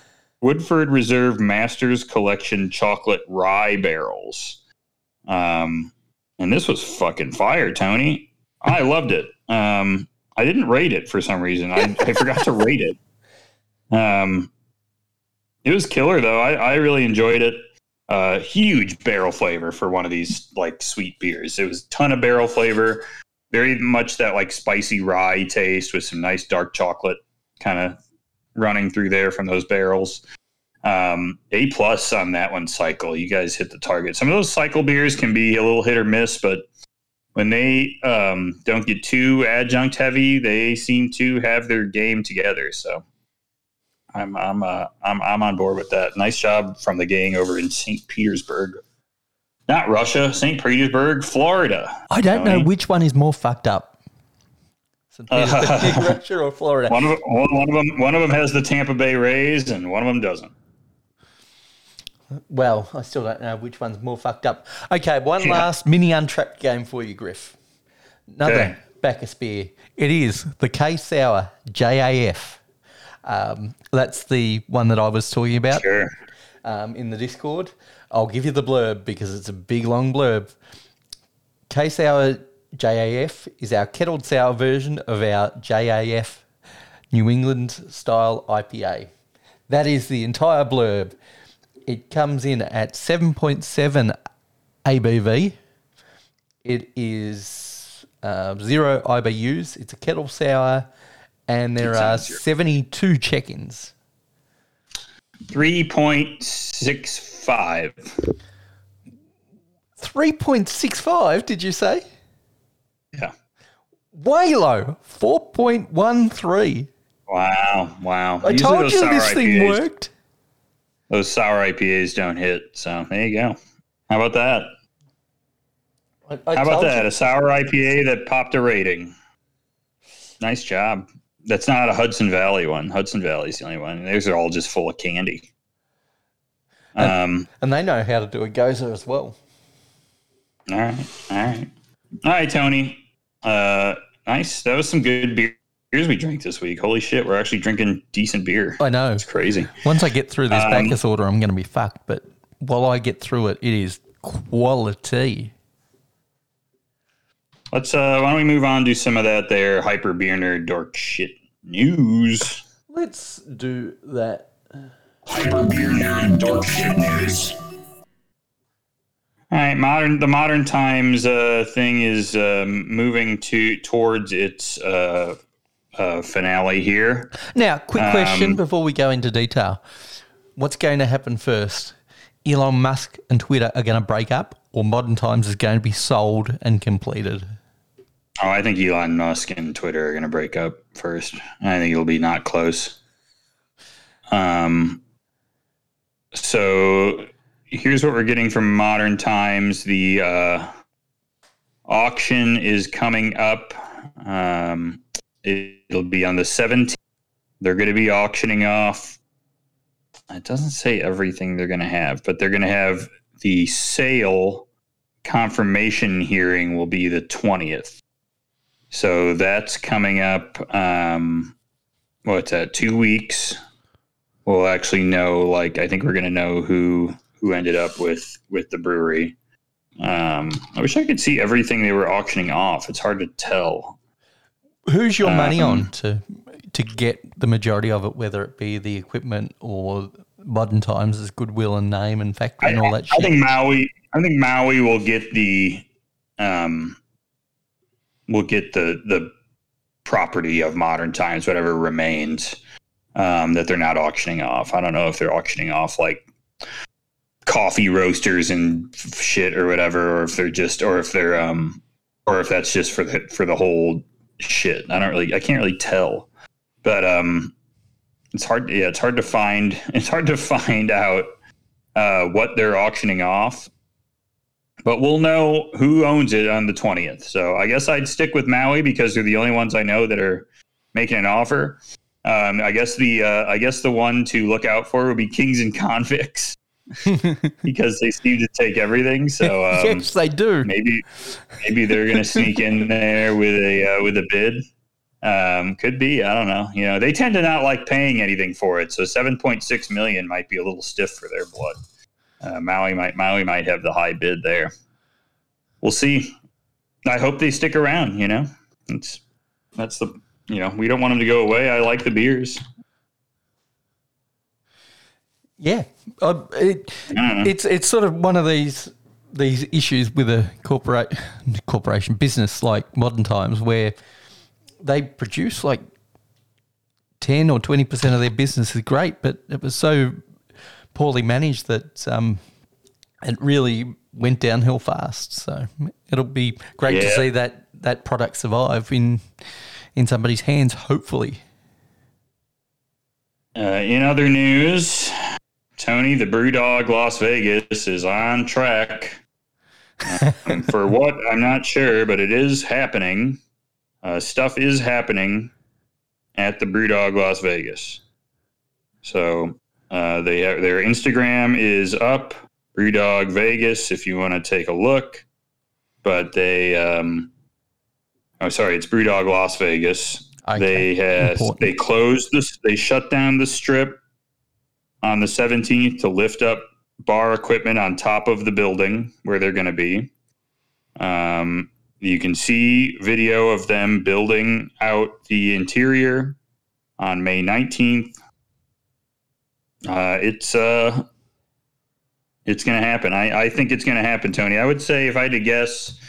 Woodford Reserve Masters Collection chocolate rye barrels. Um, and this was fucking fire, Tony. I loved it. Um, I didn't rate it for some reason. I, I forgot to rate it. Um, it was killer though. I, I really enjoyed it. Uh, huge barrel flavor for one of these like sweet beers. It was a ton of barrel flavor, very much that like spicy rye taste with some nice dark chocolate kind of running through there from those barrels. Um, a plus on that one cycle. You guys hit the target. Some of those cycle beers can be a little hit or miss, but when they um, don't get too adjunct heavy, they seem to have their game together. So I'm I'm uh, I'm I'm on board with that. Nice job from the gang over in St. Petersburg, not Russia, St. Petersburg, Florida. i don't know which one is more fucked up St. Petersburg, or Florida? One of one one of them one of them has the Tampa Bay Rays, and one of them doesn't. Well, I still don't know which one's more fucked up. Okay, one Yeah. last mini untrapped game for you, Griff. Another Okay. Bacchus beer. It is the K Sour JAF. Um, that's the one that I was talking about Sure. um, in the Discord. I'll give you the blurb because it's a big long blurb. K Sour JAF is our kettled sour version of our JAF New England style IPA. That is the entire blurb. It comes in at 7.7 ABV. It is uh, zero IBUs. It's a kettle sour, and there It are zero. 72 check ins. Three point six five. 3.65, did you say? Yeah. Way low. 4.13. Wow. Wow. I Usually told you sour this thing worked. those sour IPAs don't hit. So there you go. How about that? I, I How about that? you. A sour IPA that popped a rating. Nice job. That's not a Hudson Valley one. Hudson Valley's the only one. Those are all just full of candy. Um, And they know how to do a gose as well. all right, all right, all right, Tony. Uh, nice. That was some good beers we drank this week. Holy shit, we're actually drinking decent beer. I know. It's crazy. Once I get through this Um, Bacchus order, I'm going to be fucked. But while I get through it, it is quality. Let's. uh Why don't we move on to some of that there hyper beer nerd dork shit news. Let's do that. All right, modern the modern times uh, thing is um, moving to towards its uh, uh, finale here. Now, quick question Um, before we go into detail. What's going to happen first? Elon Musk and Twitter are going to break up, or Modern Times is going to be sold and completed? Oh, I think Elon Musk and Twitter are going to break up first. I think it'll be not close. Um. So here's what we're getting from Modern Times. The uh, auction is coming up. Um, it'll be on the 17th. They're going to be auctioning off. It doesn't say everything they're going to have, but they're going to have the sale confirmation hearing will be the 20th. So that's coming up. Um, what's that? Two weeks. We'll actually know. Like, I think we're going to know who who ended up with with the brewery. Um, I wish I could see everything they were auctioning off. It's hard to tell. Who's your money Um, on to to get the majority of it, whether it be the equipment or Modern Times' is goodwill and name and factory and all that I shit? think Maui. I think Maui will get the um, will get the the property of modern times, whatever remains um, that they're not auctioning off. I don't know if they're auctioning off like coffee roasters and shit or whatever, or if they're just, or if they're, um, or if that's just for the for the whole shit. I don't really, I can't really tell, but um, it's hard. Yeah, it's hard to find. <laughs> It's hard to find out uh, what they're auctioning off. But we'll know who owns it on the 20th. So I guess I'd stick with Maui because they're the only ones I know that are making an offer. Um, I guess the uh, I guess the one to look out for would be Kings and Convicts <laughs> because they seem to take everything. So <laughs> um, yes, they do. maybe maybe they're going to sneak in there with a uh, with a bid. Um, could be. I don't know. You know, they tend to not like paying anything for it. So 7.6 million might be a little stiff for their blood. Uh, Maui might Maui might have the high bid there. We'll see. I hope they stick around. You know, it's that's the you know we don't want them to go away. I like the beers. Yeah, uh, it, I it's it's sort of one of these these issues with a corporate corporation business like Modern Times where they produce like ten or twenty percent of their business is great, but it was so poorly managed that um, it really went downhill fast. So it'll be great to see that that product survive in in somebody's hands, hopefully. Uh, in other news, Tony the Brewdog Las Vegas is on track. Um, for <laughs> what I'm not sure, but it is happening. Uh, stuff is happening at the Brewdog Las Vegas. So uh, they have, their Instagram is up, Brewdog Vegas, if you want to take a look. But they, um, oh sorry, it's Brewdog Las Vegas. Okay, They important. they closed this. They shut down the strip on the 17th to lift up bar equipment on top of the building where they're going to be. Um, you can see video of them building out the interior on May 19th. Uh, it's uh, it's going to happen. I, I think it's going to happen, Tony. I would say if I had to guess,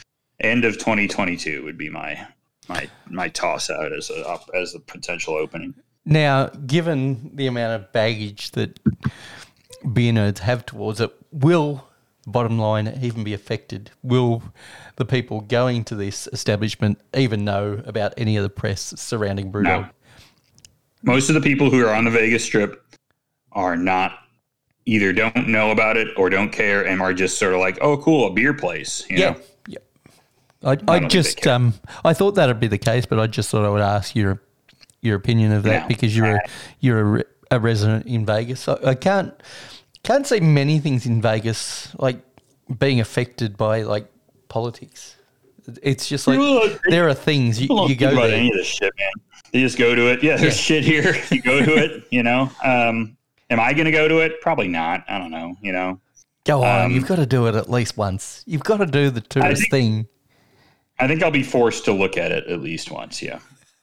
end of 2022 would be my my my toss out as a as a potential opening. Now, given the amount of baggage that beer nerds have towards it, will bottom line even be affected? Will the people going to this establishment even know about any of the press surrounding Brewdog? Most of the people who are on the Vegas Strip are not either don't know about it or don't care and are just sort of like, oh, cool, a beer place. You Yeah. know? Yeah. I, I just um I thought that'd be the case, but I just thought I would ask your your opinion of that No. because you're a, you're a, a resident in Vegas. I, I can't can't see many things in Vegas like being affected by like politics. It's just like Well, there are things you, you go about there. any of this shit, man. They just go to it. Yeah, there's shit here. <laughs> You go to it. You know. Um, am I going to go to it? Probably not. I don't know. You know. Go on, um, you've got to do it at least once. You've got to do the tourist think- thing. I think I'll be forced to look at it at least once. Yeah.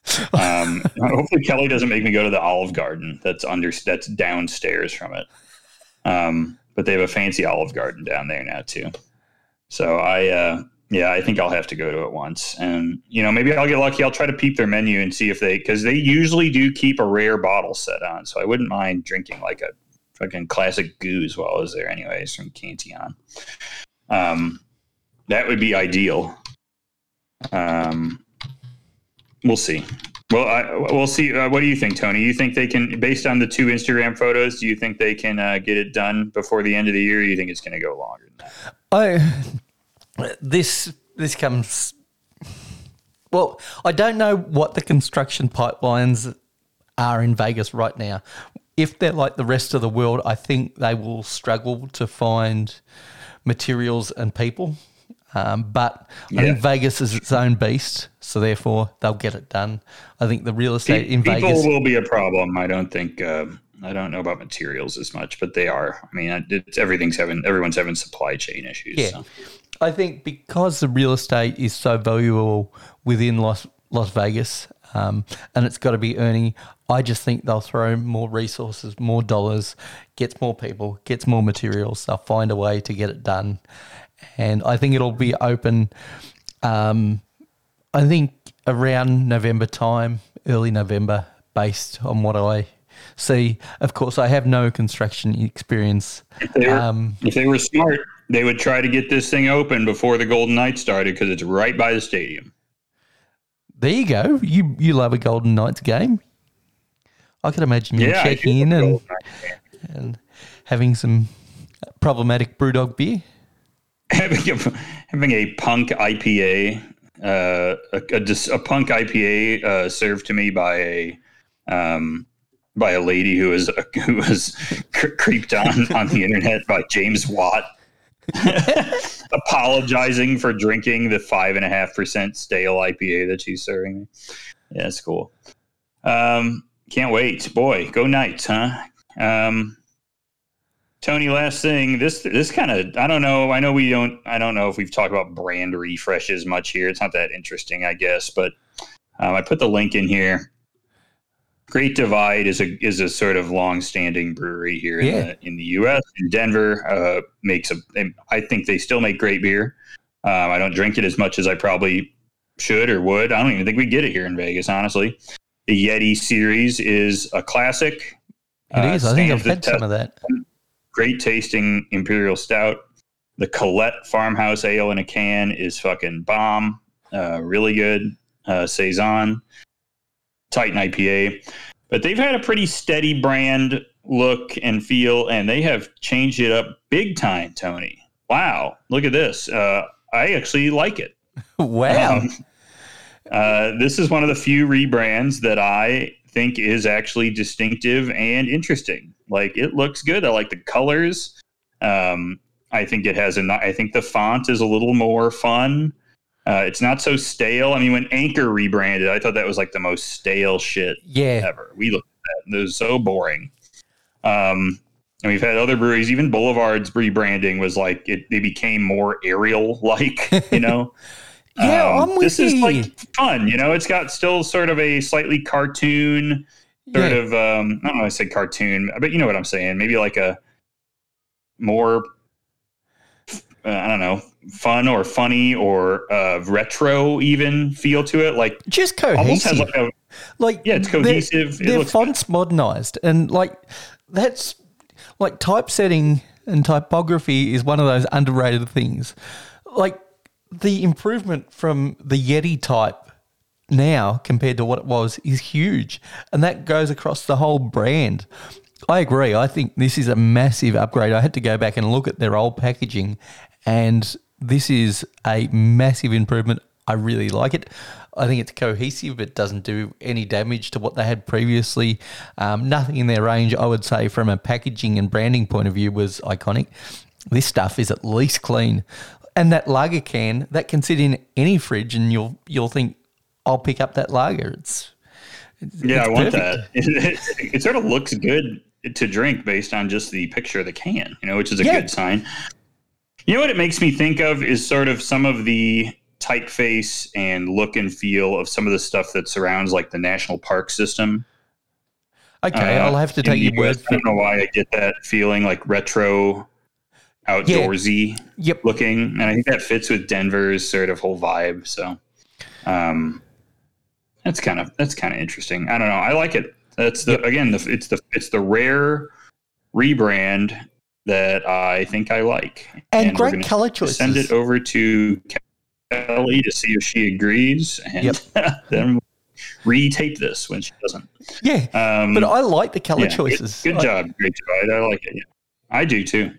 <laughs> Um, hopefully Kelly doesn't make me go to the Olive Garden. That's under. That's downstairs from it. Um, but they have a fancy Olive Garden down there now too. So I, uh, yeah, I think I'll have to go to it once, and you know, maybe I'll get lucky. I'll try to peep their menu and see if they, because they usually do keep a rare bottle set on. So I wouldn't mind drinking like a fucking classic gueuze while I was there, anyways, from Cantillon. Um, that would be ideal. Um, we'll see. Well, I, we'll see. Uh, what do you think, Tony? You think they can, based on the two Instagram photos, do you think they can uh, get it done before the end of the year? Or you think it's going to go longer than that? I this this comes. Well, I don't know what the construction pipelines are in Vegas right now. If they're like the rest of the world, I think they will struggle to find materials and people. Um, but I think Vegas is its own beast, so therefore they'll get it done. I think the real estate in People Vegas. will be a problem. I don't think. Uh, I don't know about materials as much, but they are. I mean, it's, everything's having everyone's having supply chain issues. Yeah. so. I think because the real estate is so valuable within Las Las Vegas, um, and it's got to be earning. I just think they'll throw more resources, more dollars, gets more people, gets more materials. They'll find a way to get it done, and I think it'll be open. Um, I think around November time, early November, based on what I see. Of course, I have no construction experience. If they, were, Um, if they were smart, they would try to get this thing open before the Golden Knights started because it's right by the stadium. There you go. You you love a Golden Knights game. I could imagine you Yeah, checking in and, and having some problematic brewdog beer. having a, having a punk IPA, uh, a, a, a punk IPA uh, served to me by a um, by a lady who was <laughs> who was cre- creeped on <laughs> on the internet by James Watt, <laughs> apologizing for drinking the five and a half percent stale IPA that she's serving me. Yeah, it's cool. Um, can't wait, boy. Go Knights, huh? Um, Tony, last thing. This this kind of I don't know. I know we don't. I don't know if we've talked about brand refreshes much here. It's not that interesting, I guess. But um, I put the link in here. Great Divide is a is a sort of long-standing brewery here Yeah. in the in the U.S. in Denver. Uh, makes a. they- I think they still make great beer. Um, I don't drink it as much as I probably should or would. I don't even think we get it here in Vegas, honestly. The Yeti series is a classic. It is. Uh, I think I've had some of that. Great tasting imperial stout. The Colette Farmhouse Ale in a can is fucking bomb. Uh, really good. Uh, saison, Titan IPA, but they've had a pretty steady brand look and feel, and they have changed it up big time. Tony, wow, look at this. Uh, I actually like it. <laughs> Wow. Um, uh, this is one of the few rebrands that I think is actually distinctive and interesting. Like it looks good. I like the colors. Um, I think it has a. I think the font is a little more fun. Uh, it's not so stale. I mean, when Anchor rebranded, I thought that was like the most stale shit yeah. ever. We looked at that; and it was so boring. Um, and we've had other breweries. Even Boulevard's rebranding was like it. They became more aerial, like <laughs> you know. Yeah, Um, I'm with this is like fun, you know. It's got still sort of a slightly cartoon, sort Yeah. of. Um, I don't know. I say cartoon, but you know what I'm saying. Maybe like a more, uh, I don't know, fun or funny or uh, retro even feel to it. Like Just cohesive. like a like yeah, it's their- cohesive. It Their looks fonts modernized, and like that's like typesetting and typography is one of those underrated things. Like the improvement from the Yeti type now compared to what it was is huge. And that goes across the whole brand. I agree. I think this is a massive upgrade. I had to go back and look at their old packaging, and this is a massive improvement. I really like it. I think it's cohesive. It doesn't do any damage to what they had previously. Um, nothing in their range, I would say, from a packaging and branding point of view, was iconic. This stuff is at least clean. And that lager can that can sit in any fridge, and you'll you'll think I'll pick up that lager. It's Yeah, it's I want perfect. that. It, <laughs> it, sort of looks good to drink based on just the picture of the can, you know, which is a Yeah. good sign. You know what it makes me think of is sort of some of the typeface and look and feel of some of the stuff that surrounds like the national park system. Okay, Uh, I'll have to take your word I don't know why I get that feeling like retro, outdoorsy Yep. looking, and I think that fits with Denver's sort of whole vibe. So, um, that's kind of that's kind of interesting. I don't know. I like it. That's the Yep. again the it's the it's the rare rebrand that I think I like. And we're great gonna Send it over to Kelly to see if she agrees, and <laughs> then retape this when she doesn't. Yeah. Um, But I like the color yeah, choices. Good, good I- job, great job. I, I like it. Yeah. I do too.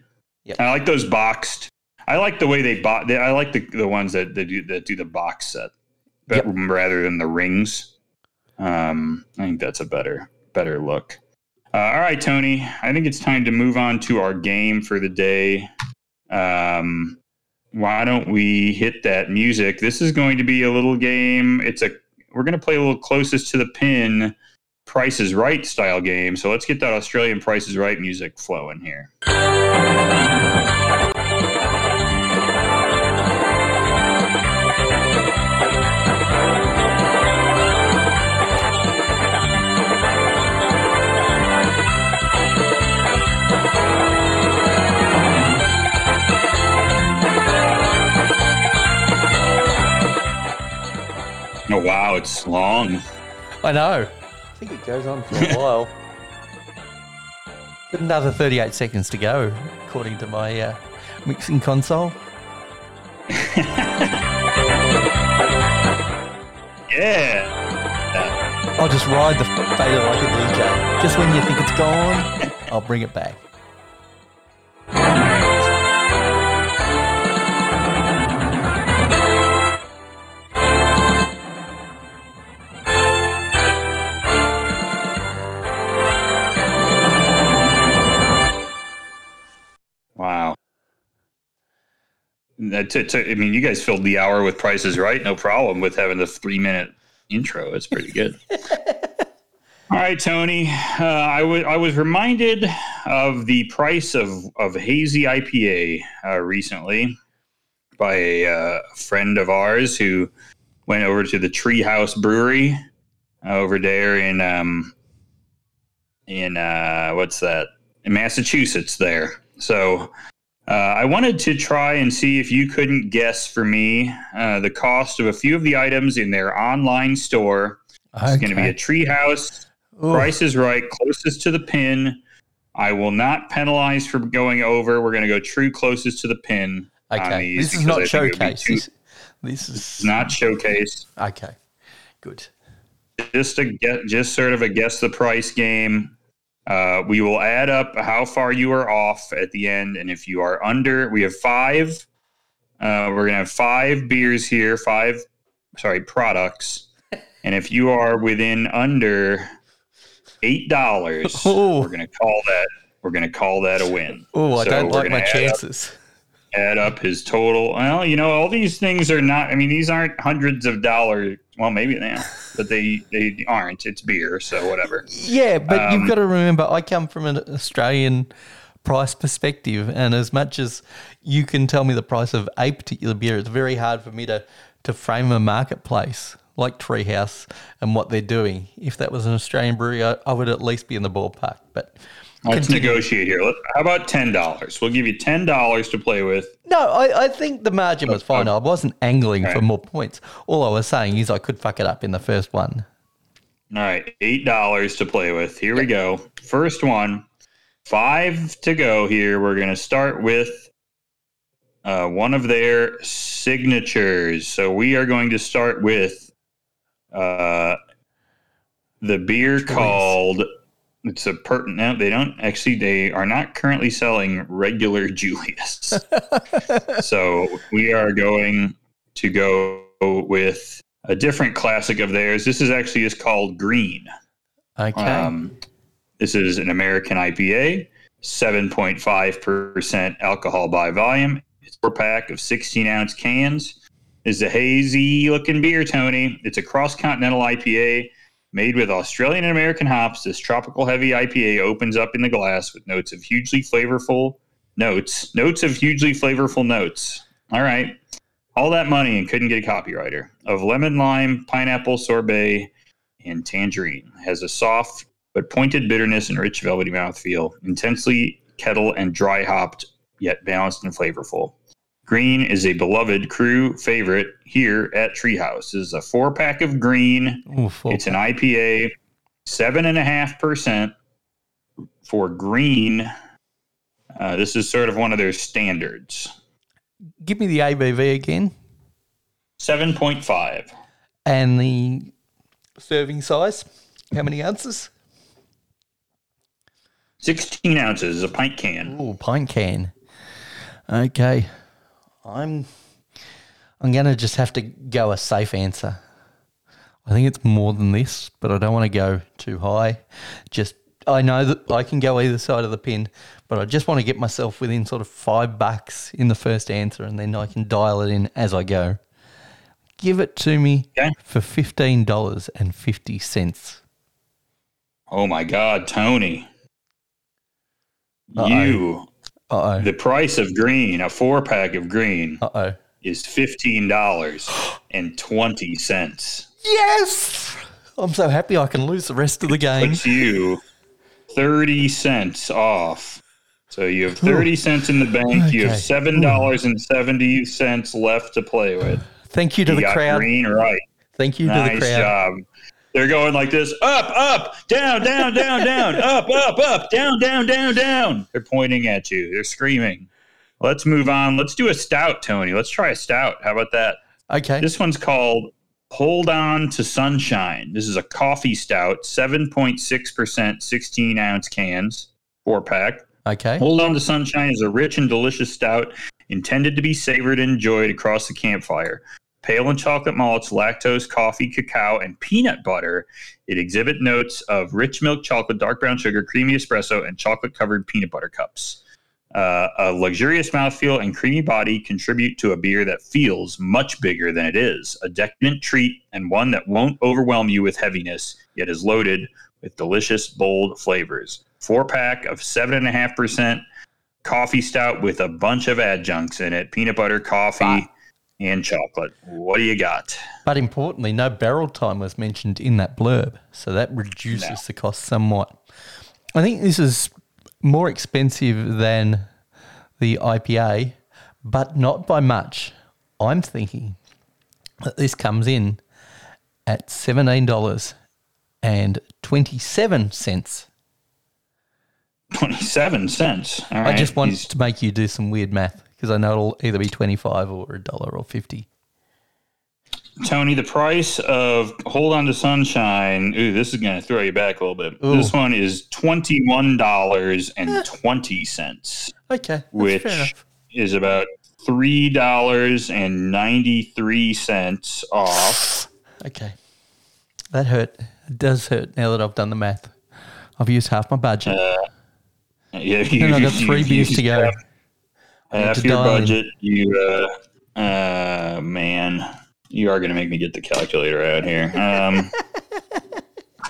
Yep. I like those boxed. I like the way they bought. I like the the ones that, that do that do the box set, but Yep. rather than the rings. Um, I think that's a better better look. Uh, all right, Tony. I think it's time to move on to our game for the day. Um, why don't we hit that music? This is going to be a little game. It's a we're going to play a little closest to the pin Price is Right style game. So let's get that Australian Price is Right music flowing here. Oh wow, it's long. I know. I think it goes on for a while. <laughs> Got another 38 seconds to go, according to my uh, mixing console. <laughs> Yeah. I'll just ride the fader like a DJ. Just when you think it's gone, I'll bring it back. <laughs> That t- t- I mean, you guys filled the hour with prices right. No problem with having the three minute intro. It's pretty good. <laughs> All right, Tony. Uh, I wa- I was reminded of the price of, of hazy IPA uh, recently by a uh, friend of ours who went over to the Treehouse Brewery uh, over there in um, in uh, what's that in Massachusetts there. So uh, I wanted to try and see if you couldn't guess for me uh, the cost of a few of the items in their online store. It's going to be a treehouse. Price is right, closest to the pin. I will not penalize for going over. We're going to go true closest to the pin. Okay. This is not I think it would be showcase. too- This, this is not showcase. Okay. Good. just a get just sort of a guess the price game. Uh, we will add up how far you are off at the end, and if you are under, we have five. Uh, we're gonna have five beers here, five sorry products, <laughs> and if you are within under eight dollars, Oh. we're gonna call that we're gonna call that a win. Oh, I So don't like my add up- chances. Add up his total. Well, you know, all these things are not. I mean, these aren't hundreds of dollars. Well, maybe they are, but they they aren't. It's beer, so whatever. Yeah, but Um, you've got to remember, I come from an Australian price perspective, and as much as you can tell me the price of a particular beer, it's very hard for me to to frame a marketplace like Treehouse and what they're doing. If that was an Australian brewery, I, I would at least be in the ballpark. But Let's continue. negotiate here. How about ten dollars? We'll give you ten dollars to play with. No, I, I think the margin was fine. Oh, I wasn't angling for more points. All I was saying is I could fuck it up in the first one. All right, eight dollars to play with. Here we go. First one, five to go. Here we're gonna start with uh, one of their signatures. So we are going to start with Uh, the beer called it's a pertinent. They don't actually. They are not currently selling regular <laughs> Julius. so we are going to go with a different classic of theirs. This is actually is called Green. Okay. Um, this is an American IPA, 7.5% alcohol by volume. It's a four pack of 16 ounce cans. Is a hazy looking beer, Tony. It's a cross continental IPA made with Australian and American hops. This tropical heavy IPA opens up in the glass with notes of hugely flavorful notes, notes of hugely flavorful notes. All right. All that money and couldn't get a copywriter of lemon, lime, pineapple, sorbet, and tangerine. Has a soft but pointed bitterness and rich velvety mouthfeel. Intensely kettle and dry hopped, yet balanced and flavorful. Green is a beloved crew favorite here at Treehouse. This is a four pack of green. Ooh, It's an IPA, seven and a half percent for green. Uh, this is sort of one of their standards. Give me the ABV again Seven point five. and the serving size. How many ounces? 16 ounces, a pint can. Oh, pint can. Okay. I'm I'm gonna just have to go a safe answer. I think it's more than this, but I don't want to go too high. Just I know that I can go either side of the pin, but I just want to get myself within sort of five bucks in the first answer, and then I can dial it in as I go. Give it to me Okay. for fifteen dollars and fifty cents. Oh my God, Tony. Uh-oh. You, Uh oh. the price of green, a four pack of green, Uh oh. is $15.20. Yes! I'm so happy I can lose the rest of the game. Puts you 30 cents off. So you have 30 cents in the bank. You have $7.70 left to play with. Thank you to You the crowd. green right. Thank you to the Nice crowd. job. They're going like this up, up, down, down, down, down, <laughs> up, up, up, down, down, down, down. They're pointing at you. They're screaming. Let's move on. Let's do a stout, Tony. Let's try a stout. How about that? Okay. This one's called Hold On to Sunshine. This is a coffee stout, 7.6%, 16 ounce cans, four pack. Okay. Hold On to Sunshine is a rich and delicious stout intended to be savored and enjoyed across the campfire. Pale and chocolate malts, lactose, coffee, cacao, and peanut butter. It exhibit notes of rich milk chocolate, dark brown sugar, creamy espresso, and chocolate covered peanut butter cups. Uh, a luxurious mouthfeel and creamy body contribute to a beer that feels much bigger than it is. A decadent treat and one that won't overwhelm you with heaviness, yet is loaded with delicious, bold flavors. Four pack of 7.5% coffee stout with a bunch of adjuncts in it peanut butter, coffee. And chocolate. What do you got? But importantly, no barrel time was mentioned in that blurb, so that reduces No. the cost somewhat. I think this is more expensive than the IPA, but not by much. I'm thinking that this comes in at seventeen dollars and twenty seven cents. 27 cents. I just want He's- to make you do some weird math because I know it'll either be twenty five or a dollar or fifty. Tony, the price of Hold On to Sunshine, ooh, this is going to throw you back a little bit. Ooh. This one is $21.20, Okay, that's which is about $3.93 off. Okay. That hurt. It does hurt now that I've done the math. I've used half my budget. Uh, yeah, you, and I've got three <laughs> you beers to go. Half to your dial budget, you, uh, uh, man, you are going to make me get the calculator out here. Um, <laughs>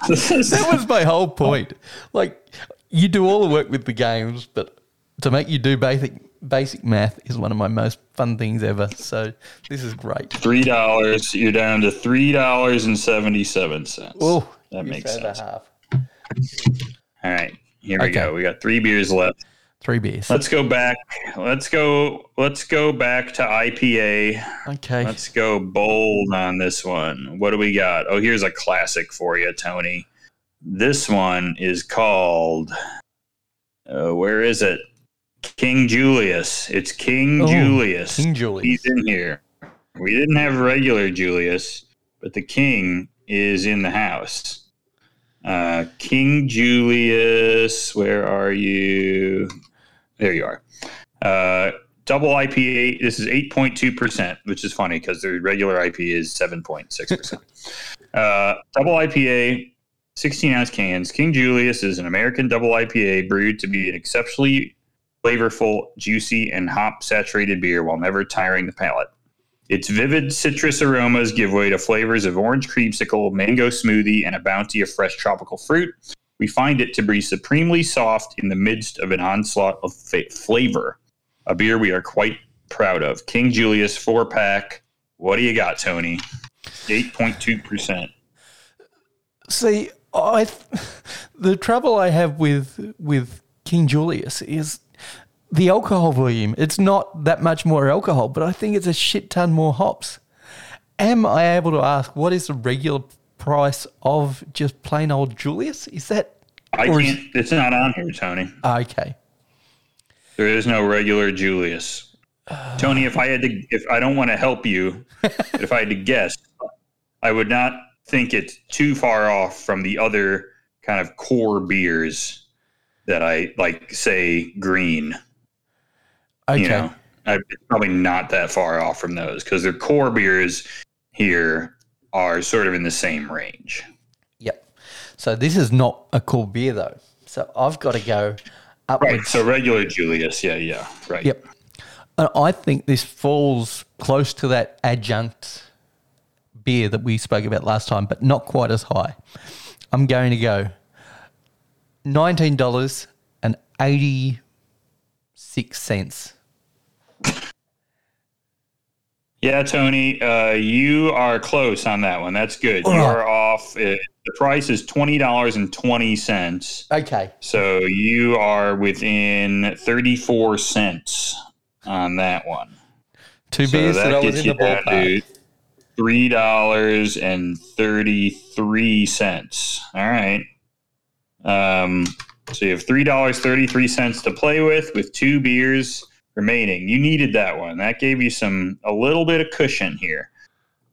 That was my whole point. Like, you do all the work with the games, but to make you do basic basic math is one of my most fun things ever. So this is great. three dollars. You're down to three dollars and seventy-seven cents. Oh, that makes sense. half. All right, here we go. We got three beers left. Three beers. Let's go back. Let's go. Let's go back to IPA. Okay. Let's go bold on this one. What do we got? Oh, here's a classic for you, Tony. This one is called. Uh, where is it? King Julius. It's King Oh, Julius. King Julius. He's in here. We didn't have regular Julius, but the King is in the house. Uh, King Julius, where are you? There you are. Uh, double IPA. This is eight point two percent, which is funny because the regular IPA is seven point six percent. <laughs> Uh, double IPA, sixteen ounce cans. King Julius is an American double IPA brewed to be an exceptionally flavorful, juicy, and hop saturated beer while never tiring the palate. Its vivid citrus aromas give way to flavors of orange creamsicle, mango smoothie, and a bounty of fresh tropical fruit. We find it to be supremely soft in the midst of an onslaught of flavor. A beer we are quite proud of. King Julius four pack. What do you got, Tony? 8.2%. See, I <laughs> the trouble I have with with King Julius is the alcohol volume. It's not that much more alcohol, but I think it's a shit ton more hops. Am I able to ask what is the regular price of just plain old Julius? Is that I can't, it's not on here, Tony. Ah, okay? There is no regular Julius. Tony, if I had to, if I don't want to help you, but <laughs> if I had to guess, I would not think it's too far off from the other kind of core beers that I like, say, green. Okay. You know, I, it's probably not that far off from those because their core beers here are sort of in the same range. Yep. So this is not a cool beer though. So I've got to go upwards. Right. So regular Julius. Yeah. Yeah. Right. Yep. And I think this falls close to that adjunct beer that we spoke about last time, but not quite as high. I'm going to go nineteen dollars and eighty six cents. Yeah, Tony, uh, you are close on that one. That's good. You are off. Uh, the price is twenty dollars and twenty cents. Okay. So you are within thirty-four cents on that one. Two So beers that, I was gets in the you down ballpark. to Three dollars and thirty-three cents. All right. Um, so you have three dollars thirty-three cents to play with, with two beers remaining. You needed that one. That gave you some a little bit of cushion here.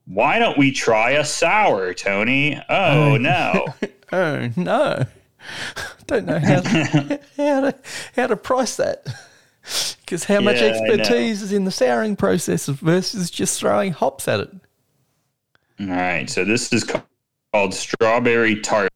Why don't we try a sour, Tony? Oh no. Oh no. <laughs> Oh, <laughs> don't know how, <laughs> how to how to price that. Because how much Yeah, I expertise is in the souring process versus just throwing hops at it. All right, so this is called Strawberry Tart.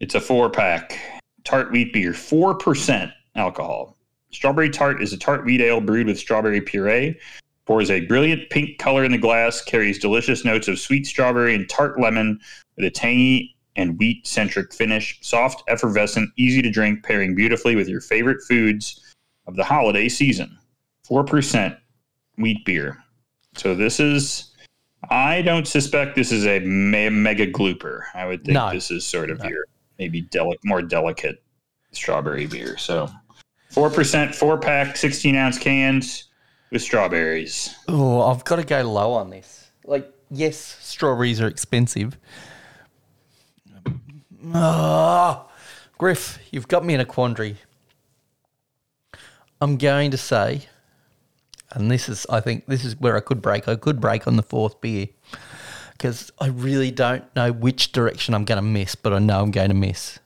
It's a four pack tart wheat beer, 4% alcohol. Strawberry Tart is a tart wheat ale brewed with strawberry puree. Pours a brilliant pink color in the glass, carries delicious notes of sweet strawberry and tart lemon with a tangy and wheat centric finish. Soft, effervescent, easy to drink, pairing beautifully with your favorite foods of the holiday season. 4% wheat beer. So this is I don't suspect this is a me- mega glooper. I would think No. this is sort of your maybe deli- more delicate strawberry beer. So, four percent, four pack, sixteen ounce cans with strawberries. Oh, I've got to go low on this. Like, yes, strawberries are expensive. Ah, Griff, you've got me in a quandary. I'm going to say, and this is, I think, this is where I could break. I could break on the fourth beer because I really don't know which direction I'm going to miss, but I know I'm going to miss.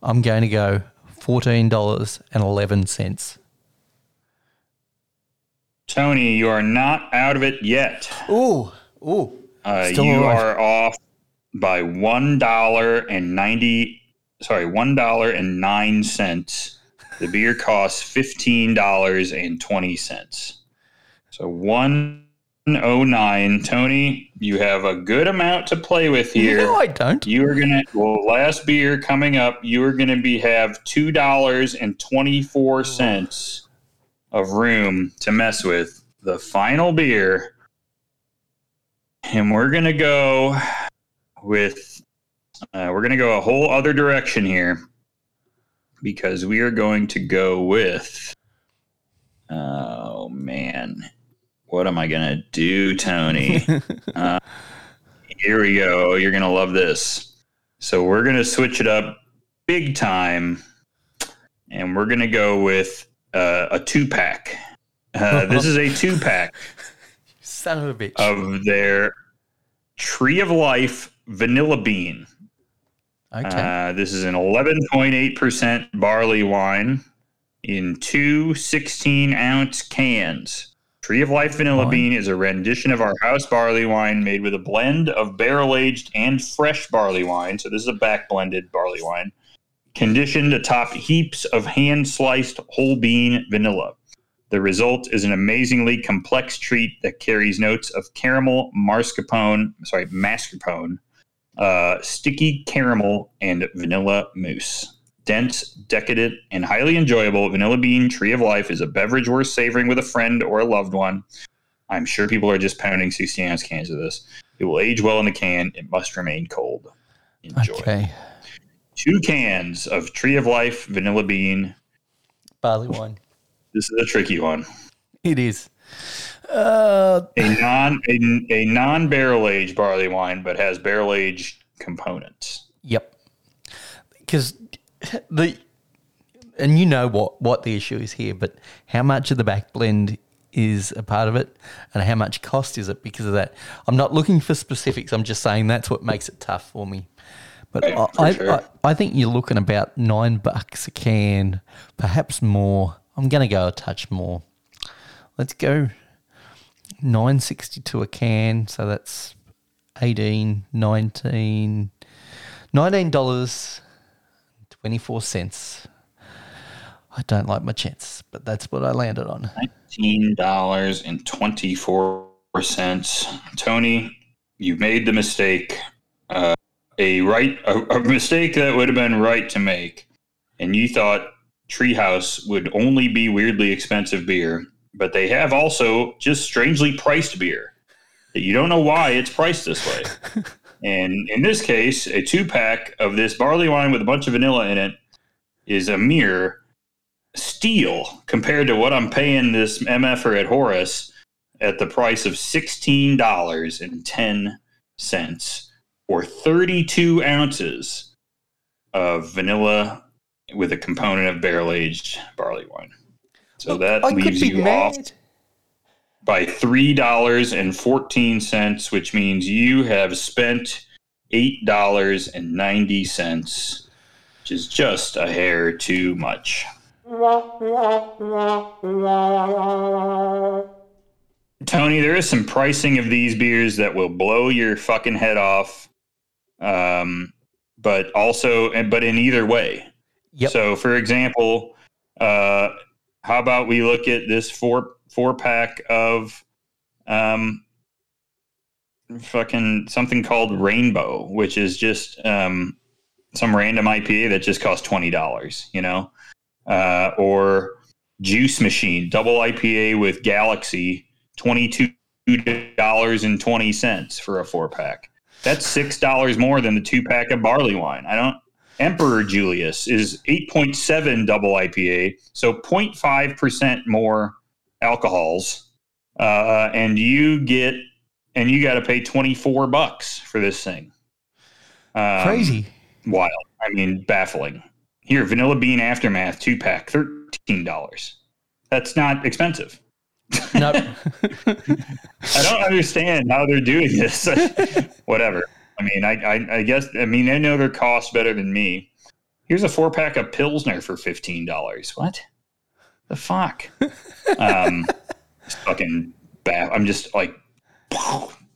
I'm going to go fourteen dollars and eleven cents. Tony, you are not out of it yet. Ooh, ooh. Uh, Still you alive. are off by one dollar and ninety. Sorry, one dollar and nine cents. The beer costs fifteen dollars and twenty cents. So one oh nine. Tony, you have a good amount to play with here. No, I don't. You are gonna well, last beer coming up. You are gonna be have two dollars and twenty four cents of room to mess with. The final beer, and we're gonna go with. Uh, we're gonna go a whole other direction here because we are going to go with. Oh man, what am I gonna do, Tony? <laughs> uh, here we go. You're gonna love this. So we're gonna switch it up big time, and we're gonna go with uh, a two pack. Uh, this is a <laughs> two pack Son of a bitch. of their Tree of Life Vanilla Bean. Okay. Uh, this is an 11.8% barley wine in two 16 ounce cans. Tree of Life Vanilla. Bean is a rendition of our house barley wine made with a blend of barrel aged and fresh barley wine. So, this is a back blended barley wine, conditioned atop heaps of hand sliced whole bean vanilla. The result is an amazingly complex treat that carries notes of caramel, mascarpone, sorry, mascarpone, uh, sticky caramel, and vanilla mousse. Dense, decadent, and highly enjoyable, Vanilla Bean Tree of Life is a beverage worth savoring with a friend or a loved one. I'm sure people are just pounding 16 ounce cans of this. It will age well in the can. It must remain cold. Enjoy. okay. Two cans of Tree of Life Vanilla Bean. Barley wine. This is a tricky one. It is. Uh, A non a, a non barrel aged barley wine, but has barrel aged components. Yep. Because <laughs> the and you know what what the issue is here, but how much of the back blend is a part of it, and how much cost is it because of that? I'm not looking for specifics. I'm just saying that's what makes it tough for me. But Yeah, I, sure. I, I think you're looking about nine bucks a can, perhaps more. I'm going to go a touch more. Let's go nine sixty two a can. So that's 18, 19, 19 dollars twenty four cents. I don't like my chances, but that's what I landed on. Nineteen dollars and twenty four cents. Tony, you made the mistake. Uh, a right a, a mistake that would have been right to make, and you thought Treehouse would only be weirdly expensive beer, but they have also just strangely priced beer that you don't know why it's priced this way. <laughs> and in this case, a two pack of this barley wine with a bunch of vanilla in it is a mere steal compared to what I'm paying this MFer at Horace at the price of sixteen dollars and ten cents or thirty-two ounces of vanilla with a component of barrel-aged barley wine. So that I leaves you off mad. By three dollars and fourteen cents, which means you have spent eight dollars and ninety cents, which is just a hair too much. Tony, there is some pricing of these beers that will blow your fucking head off. Um, but also, but in either way. Yep. So, for example, uh, how about we look at this four four pack of um, fucking something called Rainbow, which is just um, some random IPA that just costs twenty dollars. You know, uh, or Juice Machine double IPA with Galaxy, twenty two dollars and twenty cents for a four pack. That's six dollars more than the two pack of barley wine. I don't. Emperor Julius is 8.7 double IPA, so 0.5 percent more alcohols, uh, and you get and you got to pay 24 bucks for this thing. Um, Crazy. wild. I mean, baffling. Here, vanilla bean aftermath two pack, thirteen dollars. That's not expensive. No. <laughs> I don't understand how they're doing this. <laughs> Whatever. I mean, I, I, I guess. I mean, they know their cost better than me. Here's a four pack of Pilsner for fifteen dollars. What? The fuck? um, <laughs> it's fucking bad. I'm just like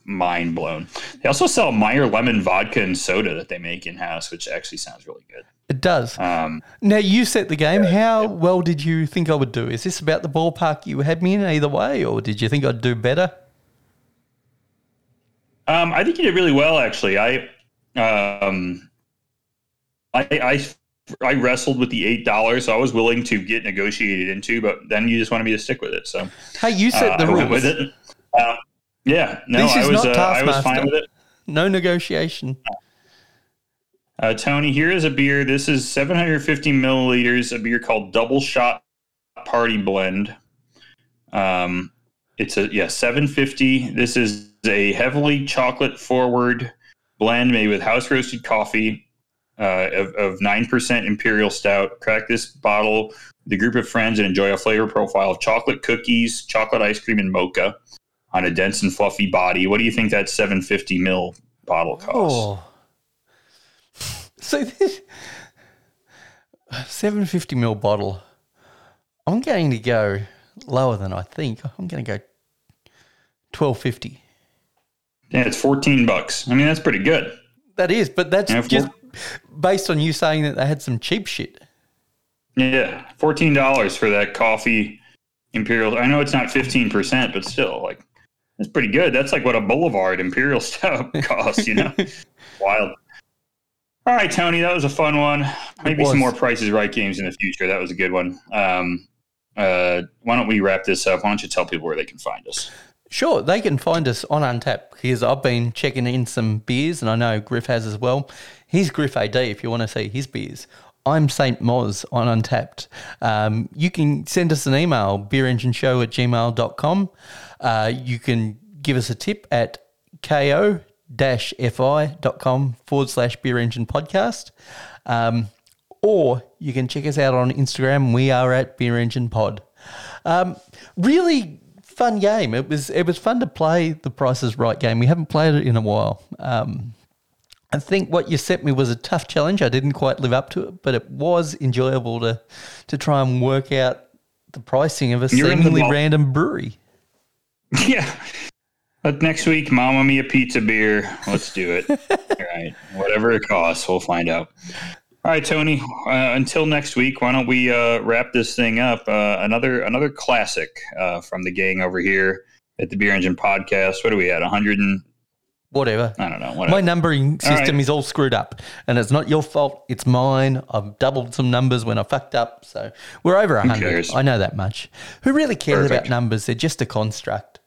mind blown. They also sell Meyer lemon vodka and soda that they make in house, which actually sounds really good. it does. Um, Now you set the game. How well did you think I would do? Is this about the ballpark you had me in either way, or did you think I'd do better? Um, I think you did really well, actually. I, um, I, I, I wrestled with the eight dollars, so I was willing to get negotiated into, but then you just wanted me to stick with it, so Hey, you set uh, the I rules. with it. Um, yeah, no, This I was, not uh, I was fine with it. No negotiation. Uh, Tony, here is a beer. This is 750 milliliters. A beer called Double Shot Party Blend. Um, it's a yeah 750. This is a heavily chocolate forward blend made with house roasted coffee uh, of of nine percent imperial stout. Crack this bottle with a group of friends and enjoy a flavor profile of chocolate cookies, chocolate ice cream, and mocha on a dense and fluffy body. What do you think that 750 mil bottle costs. Oh. So this 750 ml bottle. I'm going to go lower than I think. I'm going to go 1250. Yeah, it's 14 bucks. I mean, that's pretty good. That is, but that's Yeah, just based on you saying that they had some cheap shit. Yeah, fourteen dollars for that coffee imperial. I know it's not fifteen percent, but still, like that's pretty good. That's like what a Boulevard Imperial <laughs> Stout costs. You know, <laughs> wild. All right, Tony, that was a fun one. Maybe some more Prices Right games in the future. That was a good one. Um, uh, why don't we wrap this up? Why don't you tell people where they can find us? Sure, they can find us on Untappd because I've been checking in some beers and I know Griff has as well. He's Griff AD if you want to see his beers. I'm St. Moz on Untappd. Um, you can send us an email, beerengineshow at gmail.com. Uh, you can give us a tip at ko fi.com forward slash beer engine podcast. Um, or you can check us out on Instagram. We are at Beer Engine Pod. Um, really fun game. It was it was fun to play the Price is Right game. We haven't played it in a while. Um, I think what you set me was a tough challenge. I didn't quite live up to it, but it was enjoyable to to try and work out the pricing of a You're seemingly random brewery. <laughs> Yeah. But next week, Mamma Mia pizza beer. Let's do it. <laughs> All right. Whatever it costs, we'll find out. All right, Tony. Uh, until next week, why don't we uh, wrap this thing up? Uh, another another classic uh, from the gang over here at the Beer Engine Podcast. What do we at? 100 and Whatever. I don't know. Whatever. My numbering system right. is all screwed up, and it's not your fault. It's mine. I've doubled some numbers when I fucked up, so we're over a hundred. I know that much. Who really cares Perfect. about numbers? They're just a construct.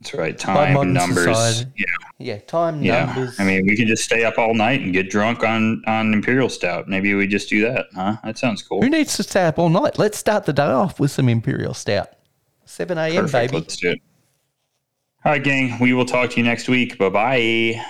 That's right. Time numbers. society. Yeah. Yeah, time Yeah. numbers. I mean, we can just stay up all night and get drunk on on Imperial Stout. Maybe we just do that, huh? That sounds cool. who needs to stay up all night? Let's start the day off with some imperial stout. Seven a.m. Perfect. baby. Let's do it. All right, gang. We will talk to you next week. Bye bye.